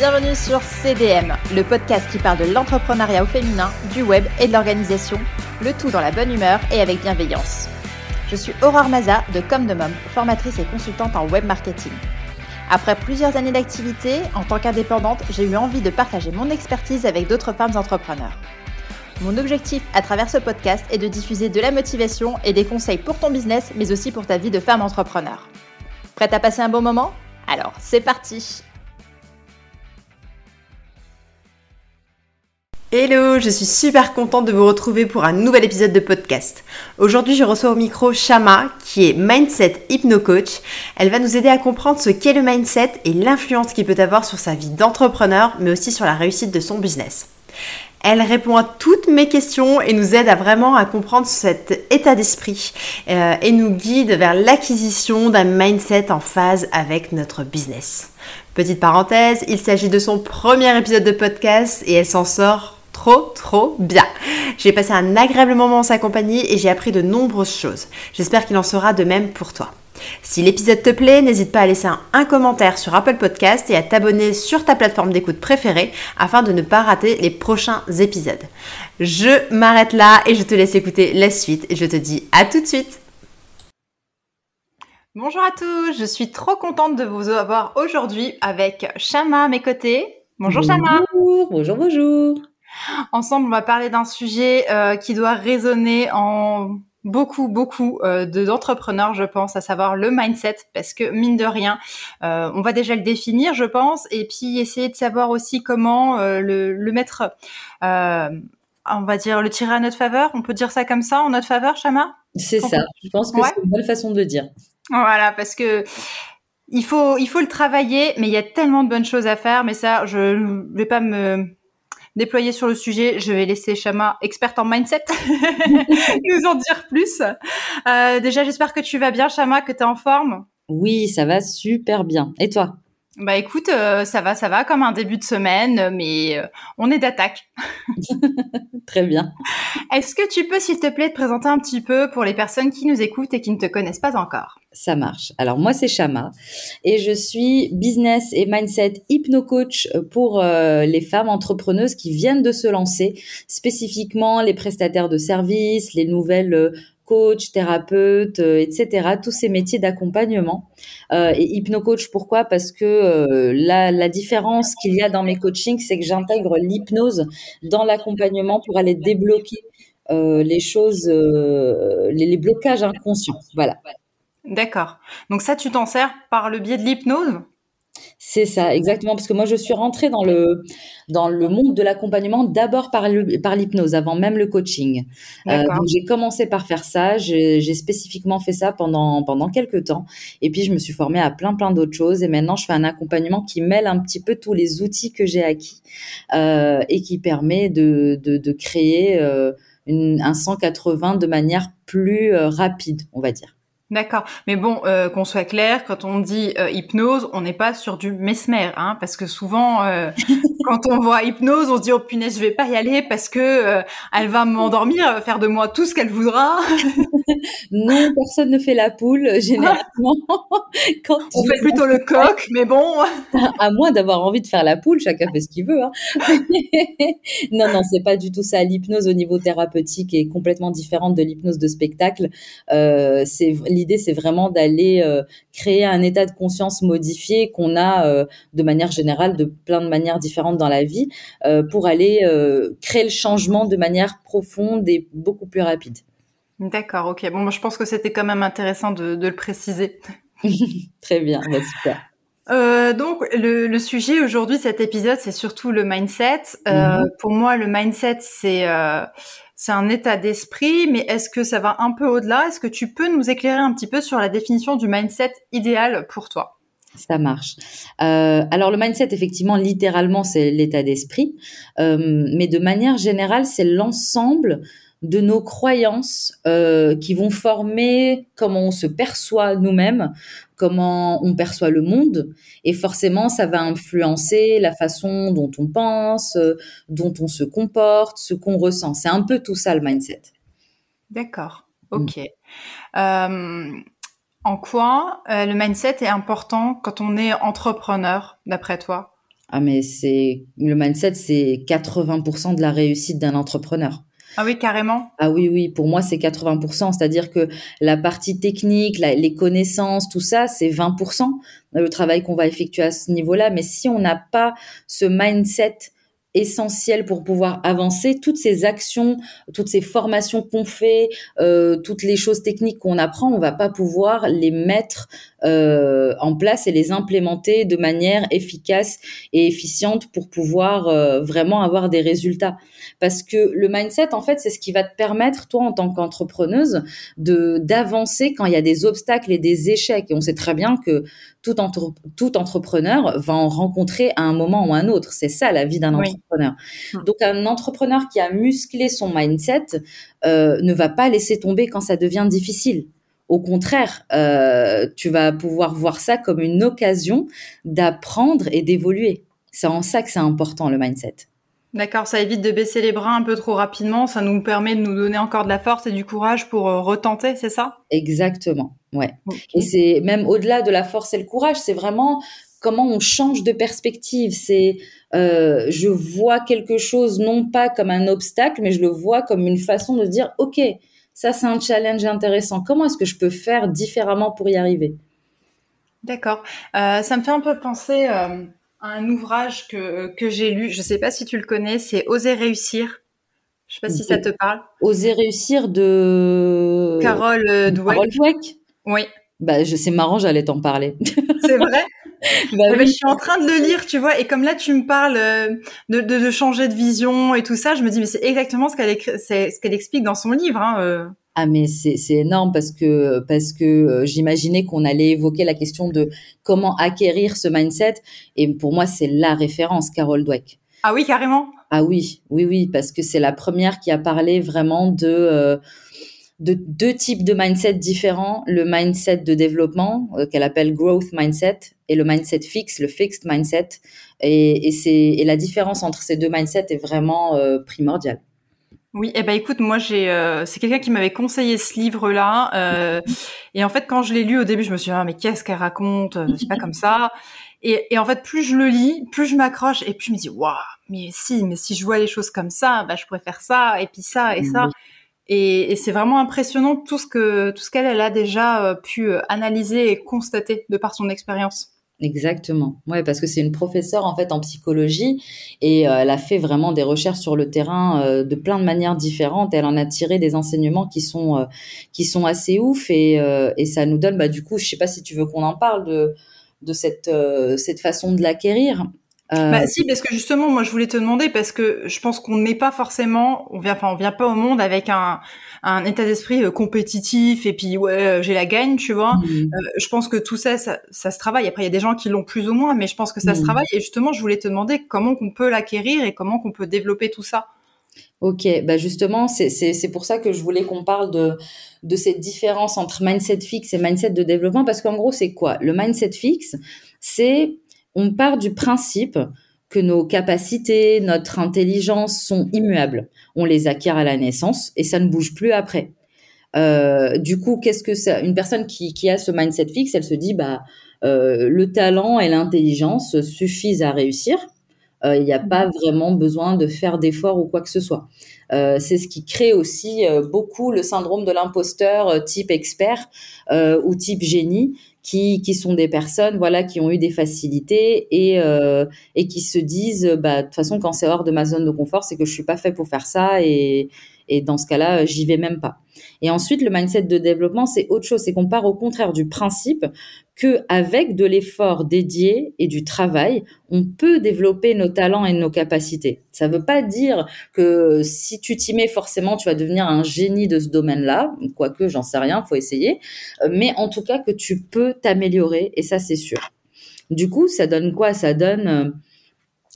Bienvenue sur CDM, le podcast qui parle de l'entrepreneuriat au féminin, du web et de l'organisation, le tout dans la bonne humeur et avec bienveillance. Je suis Aurore Maza de Comme de Mom, formatrice et consultante en web marketing. Après plusieurs années d'activité, en tant qu'indépendante, j'ai eu envie de partager mon expertise avec d'autres femmes entrepreneurs. Mon objectif à travers ce podcast est de diffuser de la motivation et des conseils pour ton business, mais aussi pour ta vie de femme entrepreneur. Prête à passer un bon moment? Alors, c'est parti Hello, je suis super contente de vous retrouver pour un nouvel épisode de podcast. Aujourd'hui, je reçois au micro Shama, qui est Mindset Hypno Coach. Elle va nous aider à comprendre ce qu'est le mindset et l'influence qu'il peut avoir sur sa vie d'entrepreneur, mais aussi sur la réussite de son business. Elle répond à toutes mes questions et nous aide à vraiment à comprendre cet état d'esprit euh, et nous guide vers l'acquisition d'un mindset en phase avec notre business. Petite parenthèse, il s'agit de son premier épisode de podcast et elle s'en sort trop trop bien. J'ai passé un agréable moment en sa compagnie et j'ai appris de nombreuses choses. J'espère qu'il en sera de même pour toi. Si l'épisode te plaît, n'hésite pas à laisser un, commentaire sur Apple Podcast et à t'abonner sur ta plateforme d'écoute préférée afin de ne pas rater les prochains épisodes. Je m'arrête là et je te laisse écouter la suite et je te dis à tout de suite. Bonjour à tous, je suis trop contente de vous avoir aujourd'hui avec Shama à mes côtés. Bonjour, Shama. Bonjour, bonjour. Ensemble, on va parler d'un sujet euh, qui doit résonner en beaucoup, beaucoup euh, d'entrepreneurs, je pense, à savoir le mindset, parce que mine de rien, euh, on va déjà le définir, je pense, et puis essayer de savoir aussi comment euh, le, le, mettre, euh, on va dire, le tirer à notre faveur. On peut dire ça comme ça, en notre faveur, Chama? C'est ça. Je pense que c'est une bonne façon de dire. Voilà, parce que il faut, il faut le travailler, mais il y a tellement de bonnes choses à faire. Mais ça, je ne vais pas me déployer sur le sujet. Je vais laisser Chama, experte en mindset, nous en dire plus. Euh, déjà, j'espère que tu vas bien, Chama, que tu es en forme. Oui, ça va super bien. Et toi? Bah écoute, euh, ça va, ça va comme un début de semaine, mais euh, on est d'attaque. Très bien. Est-ce que tu peux, s'il te plaît, te présenter un petit peu pour les personnes qui nous écoutent et qui ne te connaissent pas encore? Ça marche. Alors moi, c'est Shama et je suis business et mindset hypno-coach pour euh, les femmes entrepreneuses qui viennent de se lancer, spécifiquement les prestataires de services, les nouvelles coach, thérapeute, euh, etc. Tous ces métiers d'accompagnement. Euh, et hypno-coach, pourquoi? Parce que euh, la, différence qu'il y a dans mes coachings, c'est que j'intègre l'hypnose dans l'accompagnement pour aller débloquer les choses, les, les, blocages inconscients. Voilà. D'accord. Donc ça, tu t'en sers par le biais de l'hypnose? C'est ça, exactement, parce que moi je suis rentrée dans le dans le monde de l'accompagnement d'abord par le, par l'hypnose, avant même le coaching. Euh, donc j'ai commencé par faire ça, j'ai, spécifiquement fait ça pendant pendant quelques temps, et puis je me suis formée à plein plein d'autres choses, et maintenant je fais un accompagnement qui mêle un petit peu tous les outils que j'ai acquis euh, et qui permet de de, de créer euh, une, un 180 de manière plus rapide, on va dire. D'accord. Mais bon, euh, qu'on soit clair, quand on dit euh, hypnose, on n'est pas sur du mesmer, hein, parce que souvent, euh, quand on voit hypnose, on se dit oh punaise, je vais pas y aller parce que elle va m'endormir, elle va faire de moi tout ce qu'elle voudra. non, personne ne fait la poule généralement. quand on fait plutôt le coq, mais bon. à moins d'avoir envie de faire la poule, chacun fait ce qu'il veut. Hein. non, non, c'est pas du tout ça. L'hypnose au niveau thérapeutique est complètement différente de l'hypnose de spectacle. c'est l'idée, c'est vraiment d'aller euh, créer un état de conscience modifié qu'on a euh, de manière générale, de plein de manières différentes dans la vie, euh, pour aller créer le changement de manière profonde et beaucoup plus rapide. D'accord, ok. Bon, moi, je pense que c'était quand même intéressant de, le préciser. Très bien, bah, super. Euh, donc le, le sujet aujourd'hui, cet épisode, c'est surtout le mindset. Euh, mhm. Pour moi, le mindset, c'est euh, c'est un état d'esprit, mais est-ce que ça va un peu au-delà? Est-ce que tu peux nous éclairer un petit peu sur la définition du mindset idéal pour toi? Ça marche. Euh, alors le mindset, effectivement, littéralement, c'est l'état d'esprit, euh, mais de manière générale, c'est l'ensemble de nos croyances euh, qui vont former comment on se perçoit nous-mêmes, comment on perçoit le monde, et forcément ça va influencer la façon dont on pense, euh, dont on se comporte, ce qu'on ressent. C'est un peu tout ça le mindset. D'accord, ok. Euh, en quoi le mindset est important quand on est entrepreneur, d'après toi? Ah mais c'est le mindset, c'est 80% de la réussite d'un entrepreneur. Ah oui, carrément. Ah oui, oui, pour moi, c'est 80%. C'est-à-dire que la partie technique, les connaissances, tout ça, c'est 20%, le travail qu'on va effectuer à ce niveau-là. Mais si on n'a pas ce mindset essentiel pour pouvoir avancer. Toutes ces actions, toutes ces formations qu'on fait, euh, toutes les choses techniques qu'on apprend, on va pas pouvoir les mettre euh, en place et les implémenter de manière efficace et efficiente pour pouvoir euh, vraiment avoir des résultats. Parce que le mindset, en fait, c'est ce qui va te permettre, toi, en tant qu'entrepreneuse, de d'avancer quand il y a des obstacles et des échecs. Et on sait très bien que tout, tout entrepreneur va en rencontrer à un moment ou à un autre. C'est ça la vie d'un entrepreneur. Hum. Donc un entrepreneur qui a musclé son mindset euh, ne va pas laisser tomber quand ça devient difficile. Au contraire, euh, tu vas pouvoir voir ça comme une occasion d'apprendre et d'évoluer. C'est en ça que c'est important le mindset. D'accord, ça évite de baisser les bras un peu trop rapidement, ça nous permet de nous donner encore de la force et du courage pour euh, retenter, c'est ça? Exactement, ouais. Et c'est même au-delà de la force et le courage, c'est vraiment comment on change de perspective. C'est euh, je vois quelque chose non pas comme un obstacle, mais je le vois comme une façon de dire ok, ça c'est un challenge intéressant. Comment est-ce que je peux faire différemment pour y arriver? D'accord. Euh, ça me fait un peu penser un ouvrage que, que j'ai lu. Je sais pas si tu le connais, c'est Oser réussir. Je sais pas si ça te parle. Oser réussir de Carole euh, Dweck. Carole Dweck? Oui. Bah, je sais marrant, j'allais t'en parler. C'est vrai? bah, oui. Je suis en train de le lire, tu vois, et comme là tu me parles euh, de, de, de changer de vision et tout ça, je me dis mais c'est exactement ce qu'elle ce qu'elle explique dans son livre. Hein, euh. Ah mais c'est énorme parce que parce que euh, j'imaginais qu'on allait évoquer la question de comment acquérir ce mindset et pour moi c'est la référence Carol Dweck. Ah oui carrément. Ah oui oui oui parce que c'est la première qui a parlé vraiment de euh, de deux types de mindset différents, le mindset de développement euh, qu'elle appelle growth mindset et le mindset fixe, le fixed mindset et, et c'est et la différence entre ces deux mindsets est vraiment primordiale. Oui, eh ben écoute, moi j'ai, euh, c'est quelqu'un qui m'avait conseillé ce livre-là, euh, et en fait quand je l'ai lu au début, je me suis dit ah, mais qu'est-ce qu'elle raconte, euh, c'est pas comme ça. Et, et, en fait plus je le lis, plus je m'accroche, et plus je me dis waouh, mais si, mais si je vois les choses comme ça, bah je pourrais faire ça, et puis ça et ça. Et, c'est vraiment impressionnant tout ce que tout ce qu'elle elle a déjà pu analyser et constater de par son expérience. Exactement. Ouais, parce que c'est une professeure en fait en psychologie et euh, elle a fait vraiment des recherches sur le terrain euh, de plein de manières différentes. Elle en a tiré des enseignements qui sont euh, qui sont assez ouf et, et ça nous donne bah du coup, je sais pas si tu veux qu'on en parle de de cette cette façon de l'acquérir. Bah si, parce que justement, moi je voulais te demander parce que je pense qu'on n'est pas forcément, on vient, enfin on vient pas au monde avec un un état d'esprit euh, compétitif et puis ouais euh, j'ai la gagne tu vois. Mmh. euh, je pense que tout ça, ça, ça se travaille. Après il y a des gens qui l'ont plus ou moins mais je pense que ça se mmh. travaille. Et justement je voulais te demander comment qu'on peut l'acquérir et comment qu'on peut développer tout ça. Ok, bah justement, c'est pour ça que je voulais qu'on parle de, de cette différence entre mindset fixe et mindset de développement, parce qu'en gros, c'est quoi? Le mindset fixe, c'est on part du principe que nos capacités, notre intelligence sont immuables. On les acquiert à la naissance et ça ne bouge plus après. Euh, du coup, qu'est-ce que ça Une personne qui, qui, a ce mindset fixe, elle se dit bah euh, le talent et l'intelligence suffisent à réussir. Euh, il n'y a pas vraiment besoin de faire d'efforts ou quoi que ce soit. Euh, c'est ce qui crée aussi euh, beaucoup le syndrome de l'imposteur type expert ou type génie qui, qui sont des personnes voilà qui ont eu des facilités et euh, et qui se disent bah de toute façon quand c'est hors de ma zone de confort c'est que je suis pas fait pour faire ça et et dans ce cas-là j'y vais même pas. Et ensuite le mindset de développement c'est autre chose. C'est qu'on part au contraire du principe que avec de l'effort dédié et du travail on peut développer nos talents et nos capacités. Ça veut pas dire que si tu t'y mets forcément tu vas devenir un génie de ce domaine-là. Quoique j'en sais rien faut essayer. Mais en tout cas que tu peux t'améliorer et ça c'est sûr. Du coup, ça donne quoi? Ça donne euh,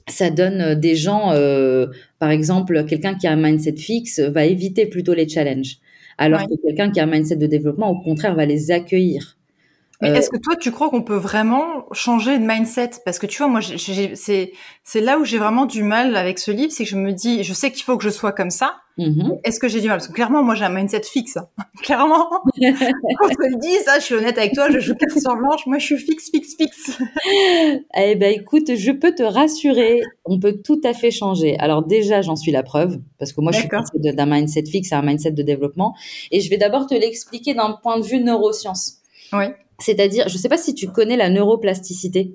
ça donne euh, des gens, euh, par exemple, quelqu'un qui a un mindset fixe va éviter plutôt les challenges, alors que quelqu'un qui a un mindset de développement, au contraire, va les accueillir. Mais est-ce que toi, tu crois qu'on peut vraiment changer de mindset? Parce que tu vois, moi, c'est c'est là où j'ai vraiment du mal avec ce livre, c'est que je me dis, je sais qu'il faut que je sois comme ça, Mhm. Est-ce que j'ai du mal? Parce que clairement, moi, j'ai un mindset fixe. Hein. clairement, quand on te dit ça, je suis honnête avec toi, je joue carte sur blanche. Moi, je suis fixe, fixe, fixe. eh ben, écoute, je peux te rassurer, on peut tout à fait changer. Alors déjà, j'en suis la preuve, parce que moi, je suis d'un mindset fixe à un mindset de développement. Et je vais d'abord te l'expliquer d'un point de vue neurosciences. Oui. C'est-à-dire, je ne sais pas si tu connais la neuroplasticité.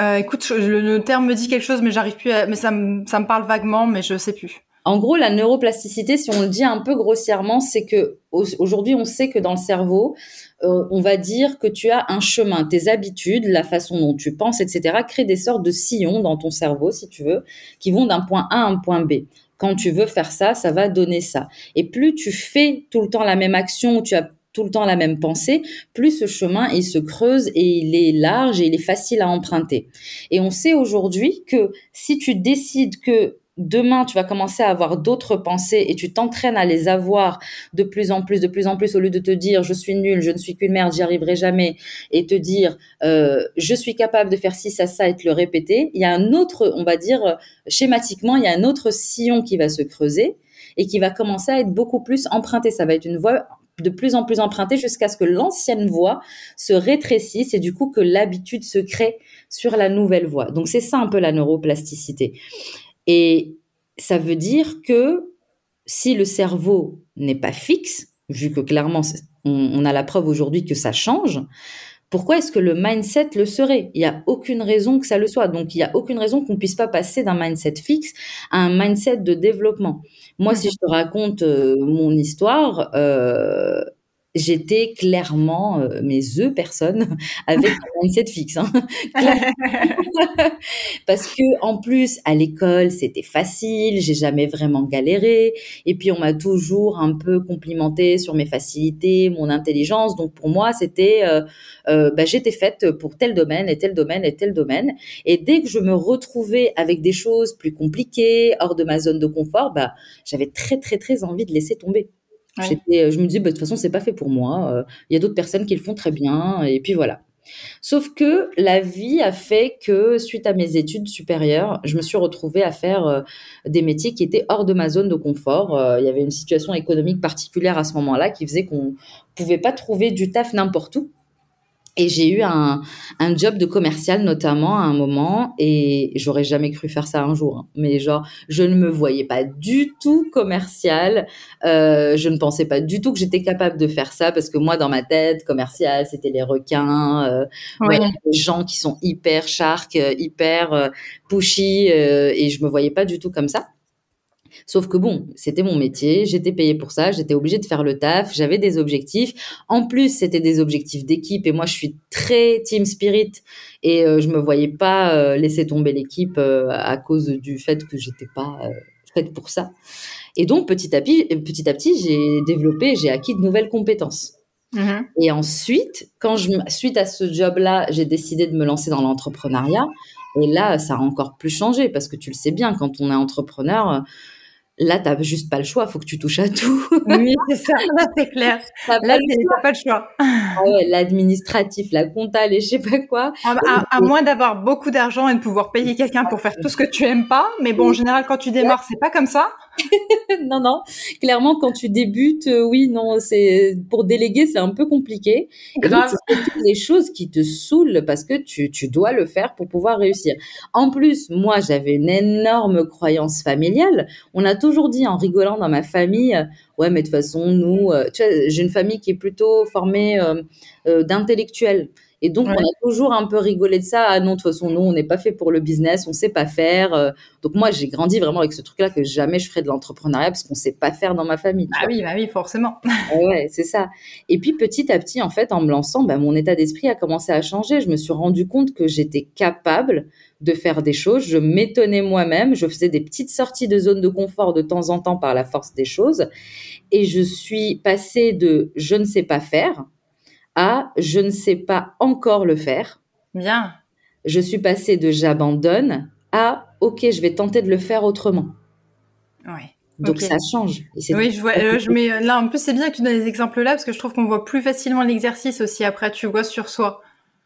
Euh, écoute, le, terme me dit quelque chose, mais j'arrive plus à... Mais ça me, ça me parle vaguement, mais je sais plus. En gros, la neuroplasticité, si on le dit un peu grossièrement, c'est que aujourd'hui, on sait que dans le cerveau, euh, on va dire que tu as un chemin, tes habitudes, la façon dont tu penses, etc., créent des sortes de sillons dans ton cerveau, si tu veux, qui vont d'un point A à un point B. Quand tu veux faire ça, ça va donner ça. Et plus tu fais tout le temps la même action, tu as tout le temps la même pensée, plus ce chemin il se creuse et il est large et il est facile à emprunter. Et on sait aujourd'hui que si tu décides que demain, tu vas commencer à avoir d'autres pensées et tu t'entraînes à les avoir de plus en plus, de plus en plus, au lieu de te dire je suis nul, je ne suis qu'une merde, j'y arriverai jamais, et te dire euh, je suis capable de faire ci, ça, ça, et te le répéter. Il y a un autre, on va dire schématiquement, il y a un autre sillon qui va se creuser et qui va commencer à être beaucoup plus emprunté. Ça va être une voie de plus en plus empruntée jusqu'à ce que l'ancienne voie se rétrécisse et du coup que l'habitude se crée sur la nouvelle voie. Donc c'est ça un peu la neuroplasticité. Et ça veut dire que si le cerveau n'est pas fixe, vu que clairement on, a la preuve aujourd'hui que ça change, pourquoi est-ce que le mindset le serait? Il n'y a aucune raison que ça le soit. Donc il n'y a aucune raison qu'on puisse pas passer d'un mindset fixe à un mindset de développement. Moi, si je te raconte euh, mon histoire, euh, j'étais clairement euh, mes œufs personne avec un mindset fixe hein. parce que en plus à l'école c'était facile j'ai jamais vraiment galéré. Et puis on m'a toujours un peu complimenté sur mes facilités mon intelligence. Donc pour moi c'était euh, euh, bah, j'étais faite pour tel domaine et tel domaine et tel domaine. Et dès que je me retrouvais avec des choses plus compliquées hors de ma zone de confort bah j'avais très très très envie de laisser tomber euh, je me disais, bah, de toute façon, c'est pas fait pour moi. Euh, il y a d'autres personnes qui le font très bien. Et puis voilà. Sauf que la vie a fait que, suite à mes études supérieures, je me suis retrouvée à faire euh, des métiers qui étaient hors de ma zone de confort. il y avait une situation économique particulière à ce moment-là qui faisait qu'on pouvait pas trouver du taf n'importe où. Et j'ai eu un, un, job de commercial notamment à un moment et j'aurais jamais cru faire ça un jour. Hein. Mais genre, je ne me voyais pas du tout commercial. Euh, je ne pensais pas du tout que j'étais capable de faire ça parce que moi, dans ma tête, commercial, c'était les requins, euh, les gens qui sont hyper shark, euh, hyper euh, pushy euh, et je me voyais pas du tout comme ça. Sauf que bon, c'était mon métier, j'étais payée pour ça, j'étais obligée de faire le taf, j'avais des objectifs. En plus, c'était des objectifs d'équipe et moi, je suis très team spirit et euh, je me voyais pas euh, laisser tomber l'équipe euh, à cause du fait que j'étais pas faite pour ça. Et donc, petit à petit, petit à petit, j'ai développé, j'ai acquis de nouvelles compétences. Mm-hmm. Et ensuite, quand je, suite à ce job-là, j'ai décidé de me lancer dans l'entrepreneuriat. Et là, ça a encore plus changé parce que tu le sais bien, quand on est entrepreneur, Là, tu n'as juste pas le choix, faut que tu touches à tout. oui, c'est ça, c'est clair. Là, tu n'as pas le choix. Ah l'administratif, la compta, et je sais pas quoi. À, moins d'avoir beaucoup d'argent et de pouvoir payer quelqu'un pour faire tout ce que tu aimes pas. Mais bon, en général, quand tu démarres, c'est pas comme ça. non, non. Clairement, quand tu débutes, euh, oui, non, c'est pour déléguer, c'est un peu compliqué. Grave. Et toutes les choses qui te saoulent parce que tu, tu dois le faire pour pouvoir réussir. En plus, moi, j'avais une énorme croyance familiale. On a toujours dit en rigolant dans ma famille, euh, ouais, mais de toute façon, nous, euh, tu vois, j'ai une famille qui est plutôt formée euh, d'intellectuels. Et donc, on a toujours un peu rigolé de ça. Ah non, de toute façon, nous, on n'est pas fait pour le business, on sait pas faire. Euh. Donc, moi, j'ai grandi vraiment avec ce truc-là que jamais je ferais de l'entrepreneuriat parce qu'on sait pas faire dans ma famille. Ah oui, bah oui, forcément. ouais, c'est ça. Et puis, petit à petit, en fait, en me lançant, bah, mon état d'esprit a commencé à changer. Je me suis rendu compte que j'étais capable de faire des choses. Je m'étonnais moi-même. Je faisais des petites sorties de zone de confort de temps en temps par la force des choses. Et je suis passée de je ne sais pas faire à je ne sais pas encore le faire. Bien. Je suis passée de j'abandonne à ok, je vais tenter de le faire autrement. Oui. Donc ça change. oui, je vois. Euh, je mets là en plus c'est bien que tu donnes des exemples là parce que je trouve qu'on voit plus facilement l'exercice aussi après tu vois sur soi.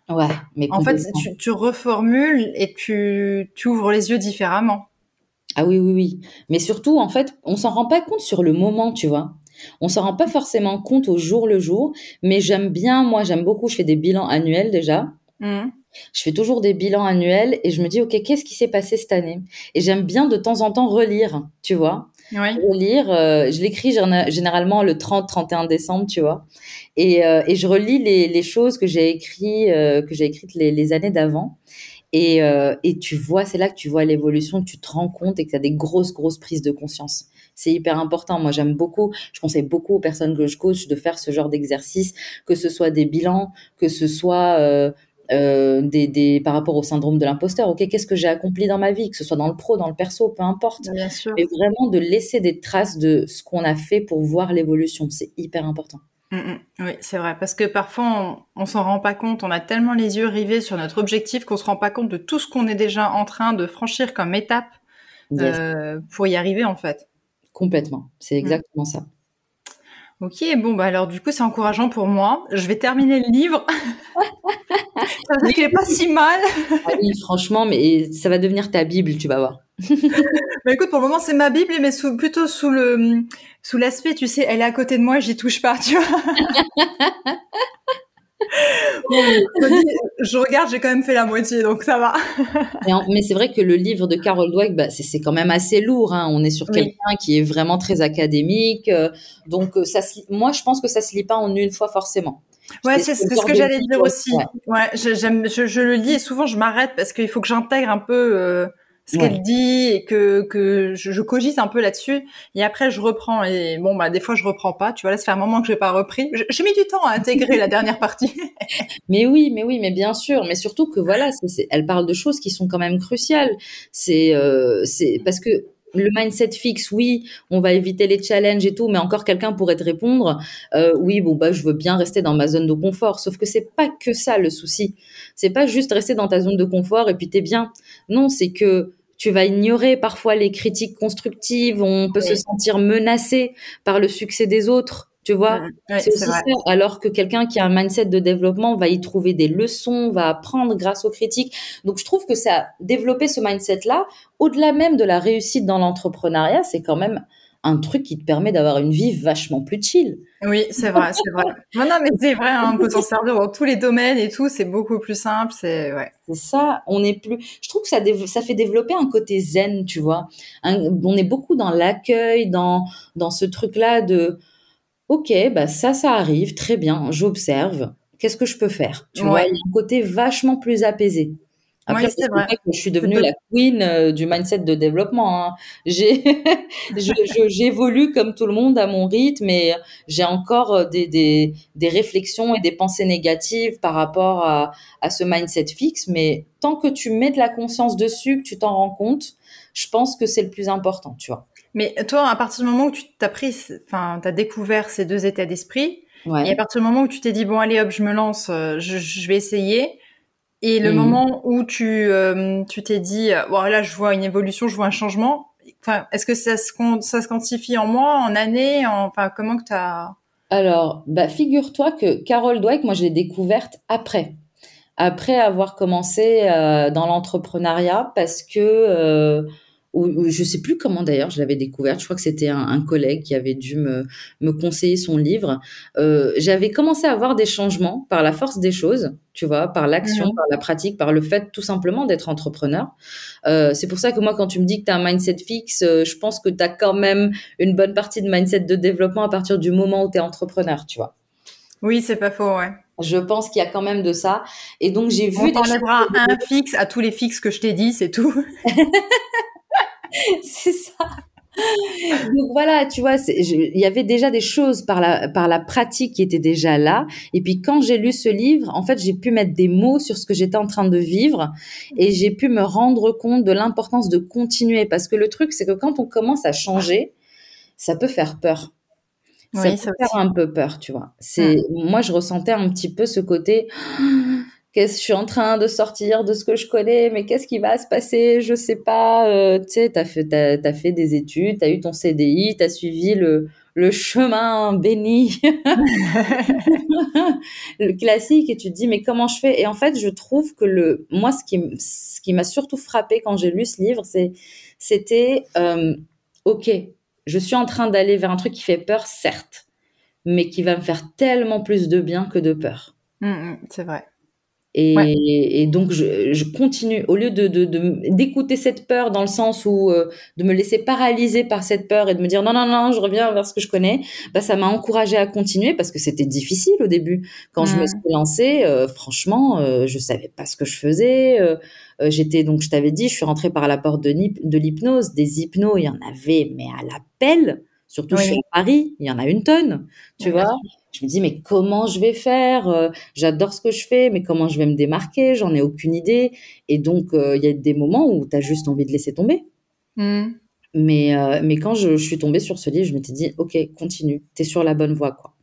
Ouais, mais en fait tu, tu reformules et tu, tu ouvres les yeux différemment. Ah oui, oui, oui. Mais surtout, en fait, on s'en rend pas compte sur le moment, tu vois. On s'en rend pas forcément compte au jour le jour, mais j'aime bien, moi, j'aime beaucoup, je fais des bilans annuels déjà. Mhm. Je fais toujours des bilans annuels et je me dis, OK, qu'est-ce qui s'est passé cette année? Et j'aime bien de temps en temps relire, tu vois? Oui. Relire, euh, je l'écris géné- généralement le 30-31 décembre, tu vois? Et, euh, et je relis les, les choses que j'ai écrites, euh, que j'ai écrites les, les années d'avant. Et, et tu vois, c'est là que tu vois l'évolution, que tu te rends compte et que tu as des grosses, grosses prises de conscience. C'est hyper important. Moi, j'aime beaucoup, je conseille beaucoup aux personnes que je coach de faire ce genre d'exercice, que ce soit des bilans, que ce soit euh, euh, des, des, par rapport au syndrome de l'imposteur. Ok, qu'est-ce que j'ai accompli dans ma vie, que ce soit dans le pro, dans le perso, peu importe. Bien sûr. Mais vraiment de laisser des traces de ce qu'on a fait pour voir l'évolution, c'est hyper important. Mm, mm. Oui, c'est vrai. Parce que parfois, on, on s'en rend pas compte. On a tellement les yeux rivés sur notre objectif qu'on se rend pas compte de tout ce qu'on est déjà en train de franchir comme étape Yes, euh, pour y arriver, en fait. Complètement. C'est exactement ça. Ok, bon, bah alors du coup, c'est encourageant pour moi. Je vais terminer le livre. Ça veut dire qu'il est pas si mal. Ah oui, franchement, mais ça va devenir ta Bible, tu vas voir. Bah écoute, pour le moment, c'est ma Bible, mais sous, plutôt sous le sous l'aspect, tu sais, elle est à côté de moi, j'y touche pas, tu vois. Bon, je regarde, j'ai quand même fait la moitié, donc ça va. Mais, en- mais c'est vrai que le livre de Carol Dweck, bah, c'est quand même assez lourd. Hein. On est sur Oui. quelqu'un qui est vraiment très académique. euh, donc, euh, ça se, moi, je pense que ça se lit pas en une fois forcément. Ouais, C'est ce que j'allais dire aussi. ouais. Ouais, je, j'aime, je, je le lis et souvent je m'arrête parce qu'il faut que j'intègre un peu euh, ce Ouais. qu'elle dit et que, que je, je cogite un peu là-dessus. Et après, je reprends. Et bon, bah, des fois, je reprends pas. Tu vois, là, ça fait un moment que j'ai pas repris. J'ai mis du temps à intégrer la dernière partie. Mais oui, mais oui, mais bien sûr. Mais surtout que voilà, c'est- c'est- elle parle de choses qui sont quand même cruciales. C'est, euh, c'est parce que le mindset fixe, oui, on va éviter les challenges et tout, mais encore quelqu'un pourrait te répondre, euh, oui, bon bah je veux bien rester dans ma zone de confort. Sauf que c'est pas que ça le souci. C'est pas juste rester dans ta zone de confort et puis t'es bien. Non, c'est que tu vas ignorer parfois les critiques constructives. On peut Oui. se sentir menacé par le succès des autres. Tu vois, c'est aussi ça. Alors que quelqu'un qui a un mindset de développement va y trouver des leçons, va apprendre grâce aux critiques. Donc, je trouve que ça, développer ce mindset-là, au-delà même de la réussite dans l'entrepreneuriat, c'est quand même un truc qui te permet d'avoir une vie vachement plus chill. Oui, c'est vrai, c'est vrai. Non, non, mais c'est vrai, hein, on peut s'en servir dans tous les domaines et tout. C'est beaucoup plus simple. C'est ouais. C'est ça, on est plus. Je trouve que ça, ça fait développer un côté zen, tu vois. Un- on est beaucoup dans l'accueil, dans dans ce truc-là de, ok, bah ça, ça arrive, très bien, j'observe. Qu'est-ce que je peux faire Tu Ouais. vois, il y a un côté vachement plus apaisé. Après, Oui, c'est vrai. que je suis devenue la queen euh, du mindset de développement. hein. J'ai, j'évolue comme tout le monde à mon rythme, et j'ai encore euh, des, des, des réflexions et des pensées négatives par rapport à, à ce mindset fixe. Mais tant que tu mets de la conscience dessus, que tu t'en rends compte, je pense que c'est le plus important, tu vois. Mais toi, à partir du moment où tu t'as pris, enfin, t'as découvert ces deux états d'esprit, Ouais. et à partir du moment où tu t'es dit bon allez hop, je me lance, euh, je, je vais essayer. Et le Mhm. moment où tu euh, tu t'es dit euh, bon là je vois une évolution, je vois un changement. Enfin, est-ce que ça se ça se quantifie en mois, en années, en enfin comment que t'as Alors, bah, figure-toi que Carol Dweck, moi, je l'ai découverte après. Après avoir commencé euh, dans l'entrepreneuriat parce que, euh, ou, je sais plus comment d'ailleurs je l'avais découverte, je crois que c'était un, un collègue qui avait dû me, me conseiller son livre. Euh, J'avais commencé à avoir des changements par la force des choses, tu vois, par l'action, Mhm. par la pratique, par le fait tout simplement d'être entrepreneur. Euh, c'est pour ça que moi, quand tu me dis que tu as un mindset fixe, euh, je pense que tu as quand même une bonne partie de mindset de développement à partir du moment où tu es entrepreneur, tu vois. Oui, c'est pas faux, ouais. Je pense qu'il y a quand même de ça. Et donc, j'ai vu On choses- un fixe à tous les fixes que je t'ai dit, c'est tout. c'est ça. Donc voilà, tu vois, il y avait déjà des choses par la, par la pratique qui étaient déjà là. Et puis quand j'ai lu ce livre, en fait, j'ai pu mettre des mots sur ce que j'étais en train de vivre et j'ai pu me rendre compte de l'importance de continuer. Parce que le truc, c'est que quand on commence à changer, ça peut faire peur. Ça Oui, peut ça faire un peu peur, tu vois. C'est, moi, je ressentais un petit peu ce côté, je suis en train de sortir de ce que je connais, mais qu'est-ce qui va se passer? Je sais pas. Euh, tu sais, t'as fait, t'as fait des études, t'as eu ton CDI, t'as suivi le, chemin béni, le classique, et tu te dis, mais comment je fais? Et en fait, je trouve que le, moi, ce qui, m'a surtout frappé quand j'ai lu ce livre, c'est, c'était euh, ok, je suis en train d'aller vers un truc qui fait peur, certes, mais qui va me faire tellement plus de bien que de peur. Mm, mm, c'est vrai. Et, donc, je, continue, au lieu de, d'écouter cette peur dans le sens où euh, de me laisser paralyser par cette peur et de me dire non, non, non, je reviens vers ce que je connais, bah, ça m'a encouragé à continuer parce que c'était difficile au début. Quand je me mmh. suis lancée, euh, franchement, euh, je savais pas ce que je faisais. j'étais, donc, je t'avais dit, je suis rentrée par la porte de, de l'hypnose. Des hypnos, il y en avait, mais à l'appel. Surtout chez Paris, il y en a une tonne, tu vois. Je me dis, mais comment je vais faire? Euh, J'adore ce que je fais, mais comment je vais me démarquer? J'en ai aucune idée. Et donc, euh, il y a des moments où tu as juste envie de laisser tomber. Mmh. Mais, euh, mais quand je, suis tombée sur ce livre, je m'étais dit, OK, continue, tu es sur la bonne voie. quoi.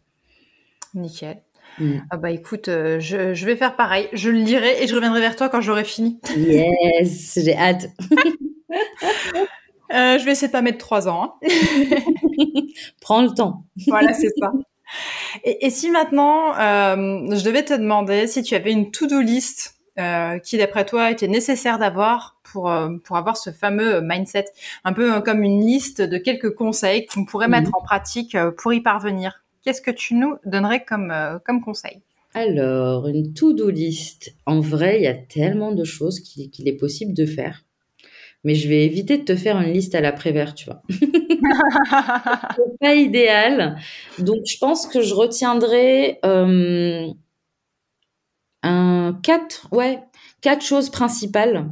Nickel. Mmh. Ah bah écoute, je, je, vais faire pareil. Je le lirai et je reviendrai vers toi quand j'aurai fini. Yes, j'ai hâte. je vais essayer de pas mettre trois ans. Hein. Prends le temps. voilà, c'est ça. Et, si maintenant, euh, je devais te demander si tu avais une to-do list euh, qui, d'après toi, était nécessaire d'avoir pour, euh, pour avoir ce fameux mindset, un peu comme une liste de quelques conseils qu'on pourrait mettre mhm. en pratique pour y parvenir. Qu'est-ce que tu nous donnerais comme, comme conseil? Alors, une to-do list, en vrai, il y a tellement de choses qu'il est possible de faire mais je vais éviter de te faire une liste à l'après-vert, tu vois. c'est pas idéal. Donc, je pense que je retiendrai euh, un, quatre, ouais, quatre choses principales.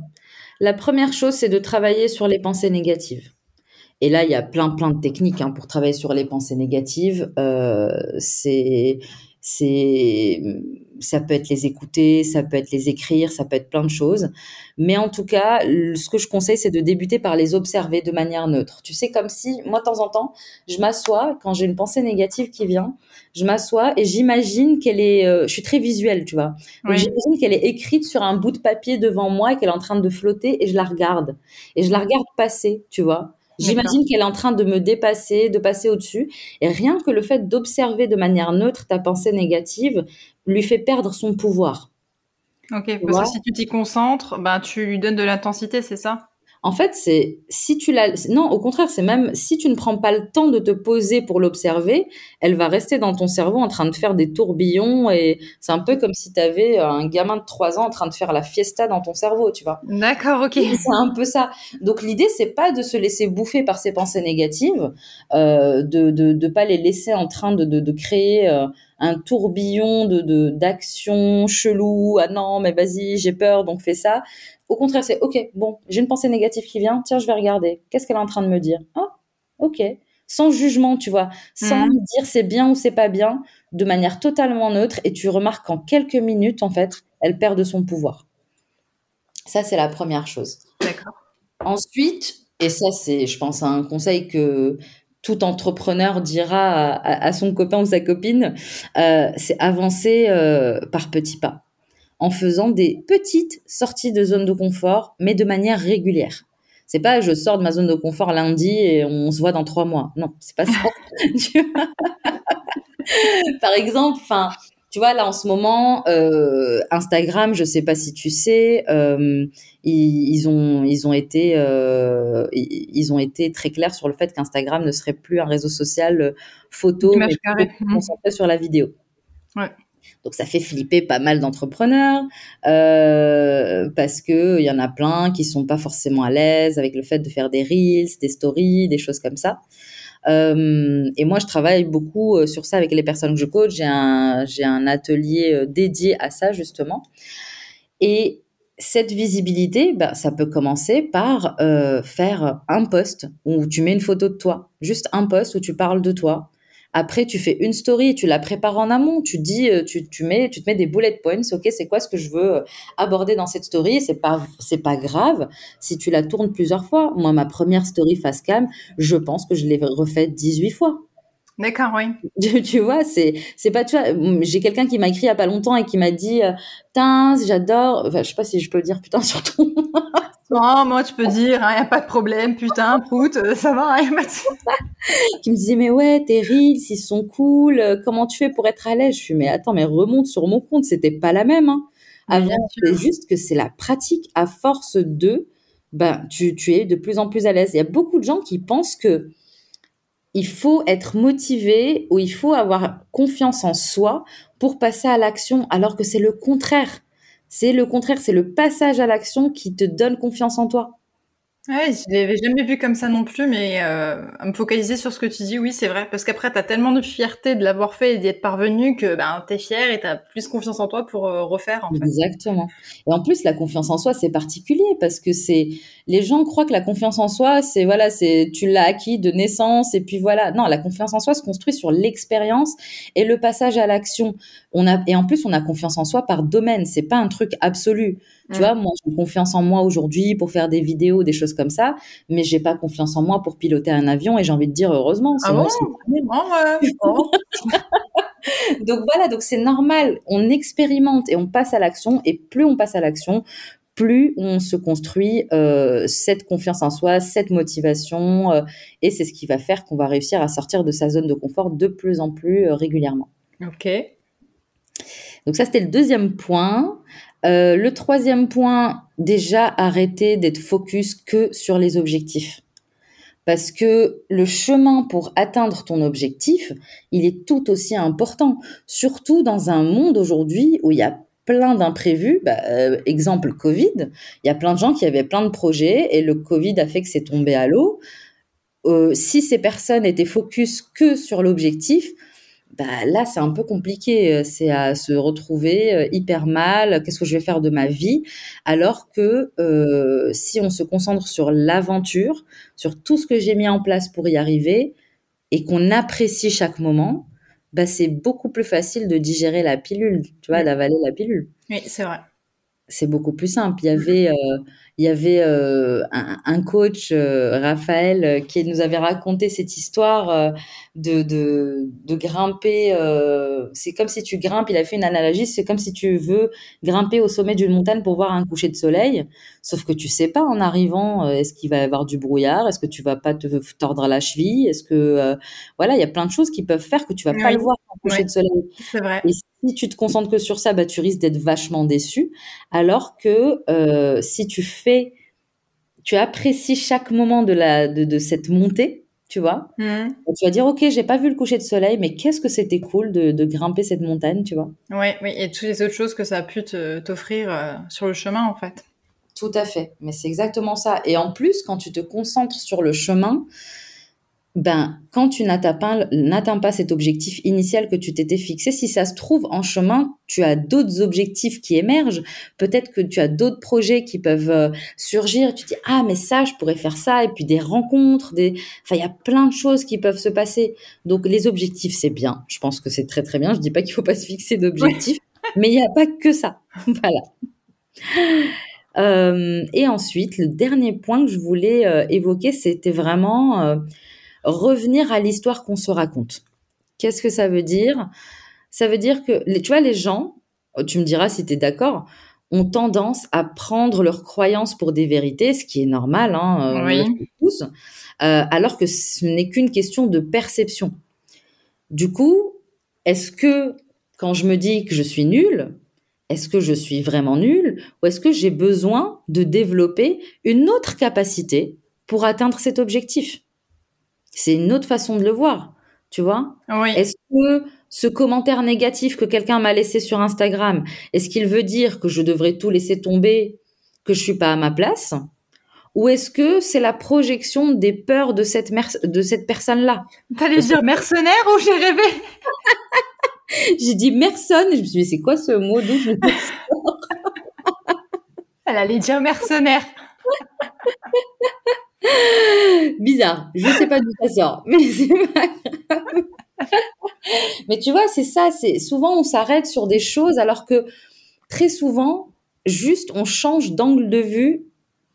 La première chose, c'est de travailler sur les pensées négatives. Et là, il y a plein, plein de techniques hein, pour travailler sur les pensées négatives. Euh, c'est c'est ça peut être les écouter, ça peut être les écrire, ça peut être plein de choses. Mais en tout cas, ce que je conseille, c'est de débuter par les observer de manière neutre. Tu sais, comme si, moi, de temps en temps, je m'assois, quand j'ai une pensée négative qui vient, je m'assois et j'imagine qu'elle est, euh, je suis très visuelle, tu vois. J'imagine qu'elle est écrite sur un bout de papier devant moi et qu'elle est en train de flotter et je la regarde. Et je la regarde passer, tu vois. J'imagine qu'elle est en train de me dépasser, de passer au-dessus. Et rien que le fait d'observer de manière neutre ta pensée négative lui fait perdre son pouvoir. Ok, parce que si tu t'y concentres, ben, tu lui donnes de l'intensité, c'est ça? En fait, c'est si tu la non, au contraire, c'est même si tu ne prends pas le temps de te poser pour l'observer, elle va rester dans ton cerveau en train de faire des tourbillons et c'est un peu comme si tu avais un gamin de 3 ans en train de faire la fiesta dans ton cerveau, tu vois. D'accord, OK. C'est un peu ça. Donc l'idée c'est pas de se laisser bouffer par ces pensées négatives, euh, de, de de pas les laisser en train de de, de créer euh, un tourbillon de d'actions chelou. Ah non, mais vas-y, j'ai peur, donc fais ça. Au contraire, c'est ok, bon, j'ai une pensée négative qui vient, tiens, je vais regarder. Qu'est-ce qu'elle est en train de me dire? Ah, ok. Sans jugement, tu vois, sans mhm. dire c'est bien ou c'est pas bien, de manière totalement neutre, et tu remarques qu'en quelques minutes, en fait, elle perd de son pouvoir. Ça, c'est la première chose. D'accord. Ensuite, et ça, c'est, je pense, un conseil que tout entrepreneur dira à, son copain ou sa copine, euh, c'est avancer euh, par petits pas en faisant des petites sorties de zone de confort, mais de manière régulière. C'est pas je sors de ma zone de confort lundi et on se voit dans trois mois. Non, c'est pas ça. Par exemple, enfin, tu vois là en ce moment, euh, Instagram, je sais pas si tu sais, euh, ils, ont ils ont été euh, ils ont été très clairs sur le fait qu'Instagram ne serait plus un réseau social photo, mais concentré sur la vidéo. Ouais. Donc ça fait flipper pas mal d'entrepreneurs euh, parce que il y en a plein qui sont pas forcément à l'aise avec le fait de faire des reels, des stories, des choses comme ça. Euh, et moi, je travaille beaucoup euh, sur ça avec les personnes que je coach. J'ai un j'ai un atelier dédié à ça justement. Et cette visibilité, bah, ça peut commencer par faire un post où tu mets une photo de toi, juste un post où tu parles de toi, après, tu fais une story, tu la prépares en amont. Tu dis, euh, tu, tu mets, tu te mets des bullet points. Ok, c'est quoi ce que je veux euh, aborder dans cette story? C'est pas, c'est pas grave si tu la tournes plusieurs fois. Moi, ma première story face cam, je pense que je l'ai refaite 18 fois. D'accord, oui. Tu, vois, c'est c'est pas tu vois, j'ai quelqu'un qui m'a écrit il y a pas longtemps et qui m'a dit euh, putain, j'adore, enfin je sais pas si je peux dire putain surtout. Non, moi, tu peux dire, il hein, n'y a pas de problème, putain, prout, euh, ça va, hein, Qui me disait, mais ouais, tes reels, ils sont cool, euh, comment tu fais pour être à l'aise? Je suis, mais attends, mais remonte sur mon compte, c'était pas la même. Hein. Avant, c'est juste que c'est la pratique à force de, ben, tu, tu es de plus en plus à l'aise. Il y a beaucoup de gens qui pensent que il faut être motivé ou il faut avoir confiance en soi pour passer à l'action, alors que c'est le contraire. C'est le contraire, c'est le passage à l'action qui te donne confiance en toi. Ouais, je l'avais jamais vu comme ça non plus, mais euh, à me focaliser sur ce que tu dis, oui, c'est vrai. Parce qu'après, tu as tellement de fierté de l'avoir fait et d'y être parvenu que ben, tu es fier et tu as plus confiance en toi pour euh, refaire. En. Exactement. Et en plus, la confiance en soi, c'est particulier parce que c'est les gens croient que la confiance en soi, c'est voilà, c'est tu l'as acquis de naissance et puis voilà. Non, la confiance en soi se construit sur l'expérience et le passage à l'action. On a et en plus, on a confiance en soi par domaine. C'est pas un truc absolu. Tu vois, moi, j'ai confiance en moi aujourd'hui pour faire des vidéos, des choses comme ça, mais j'ai pas confiance en moi pour piloter un avion et j'ai envie de dire heureusement. Ah bon oh, donc voilà, donc c'est normal. On expérimente et on passe à l'action et plus on passe à l'action, plus on se construit euh, cette confiance en soi, cette motivation, euh, et c'est ce qui va faire qu'on va réussir à sortir de sa zone de confort de plus en plus euh, régulièrement. Ok. Donc ça, c'était le deuxième point. Euh, le troisième point, déjà arrêter d'être focus que sur les objectifs. Parce que le chemin pour atteindre ton objectif, il est tout aussi important. Surtout dans un monde aujourd'hui où il y a plein d'imprévus. Bah, euh, exemple Covid, il y a plein de gens qui avaient plein de projets et le Covid a fait que c'est tombé à l'eau. Euh, si ces personnes étaient focus que sur l'objectif, bah, là, c'est un peu compliqué. Euh, c'est à se retrouver euh, hyper mal. Qu'est-ce que je vais faire de ma vie? Alors que euh, si on se concentre sur l'aventure, sur tout ce que j'ai mis en place pour y arriver, et qu'on apprécie chaque moment, bah, c'est beaucoup plus facile de digérer la pilule, tu vois, d'avaler la pilule. Oui, c'est vrai. C'est beaucoup plus simple. Il y avait, il y avait euh, un, coach, euh, Raphaël, euh, qui nous avait raconté cette histoire de, de, de, grimper. c'est comme si tu grimpes, il a fait une analogie, c'est comme si tu veux grimper au sommet d'une montagne pour voir un coucher de soleil, sauf que tu sais pas en arrivant, est-ce qu'il va y avoir du brouillard, est-ce que tu vas pas te tordre la cheville, est-ce que... voilà, il y a plein de choses qui peuvent faire que tu vas pas le voir, un coucher de soleil. C'est vrai si tu te concentres que sur ça, bah, tu risques d'être vachement déçu. Alors que si tu fais, tu apprécies chaque moment de, la, de, cette montée, tu vois, mmh. tu vas dire, OK, j'ai pas vu le coucher de soleil, mais qu'est-ce que c'était cool de, grimper cette montagne, tu vois. Oui, oui, et toutes les autres choses que ça a pu t'offrir euh, sur le chemin, en fait. Tout à fait, mais c'est exactement ça. Et en plus, quand tu te concentres sur le chemin, ben, quand tu n'atteins pas cet objectif initial que tu t'étais fixé, si ça se trouve en chemin, tu as d'autres objectifs qui émergent. Peut-être que tu as d'autres projets qui peuvent euh, surgir. Tu te dis, ah, mais ça, je pourrais faire ça. Et puis des rencontres, des, enfin, il y a plein de choses qui peuvent se passer. Donc, les objectifs, c'est bien. Je pense que c'est très, très bien. Je dis pas qu'il faut pas se fixer d'objectifs, mais il n'y a pas que ça. voilà. Euh, et ensuite, le dernier point que je voulais euh, évoquer, c'était vraiment revenir à l'histoire qu'on se raconte. Qu'est-ce que ça veut dire? Ça veut dire que, tu vois, les gens, tu me diras si tu es d'accord, ont tendance à prendre leurs croyances pour des vérités, ce qui est normal, hein, oui. tous, euh, alors que ce n'est qu'une question de perception. Du coup, est-ce que quand je me dis que je suis nulle, est-ce que je suis vraiment nulle ou est-ce que j'ai besoin de développer une autre capacité pour atteindre cet objectif? C'est une autre façon de le voir, tu vois? Est-ce que ce commentaire négatif que quelqu'un m'a laissé sur Instagram, est-ce qu'il veut dire que je devrais tout laisser tomber, que je suis pas à ma place? Ou est-ce que c'est la projection des peurs de cette, de cette personne-là? T'allais dire mercenaire ou j'ai rêvé? J'ai dit mercenaire je me suis dit, c'est quoi ce mot d'où je Elle allait dire mercenaire. Bizarre. Je sais pas d'où ça sort, mais c'est pas grave. mais tu vois, c'est ça. C'est souvent on s'arrête sur des choses alors que très souvent, juste on change d'angle de vue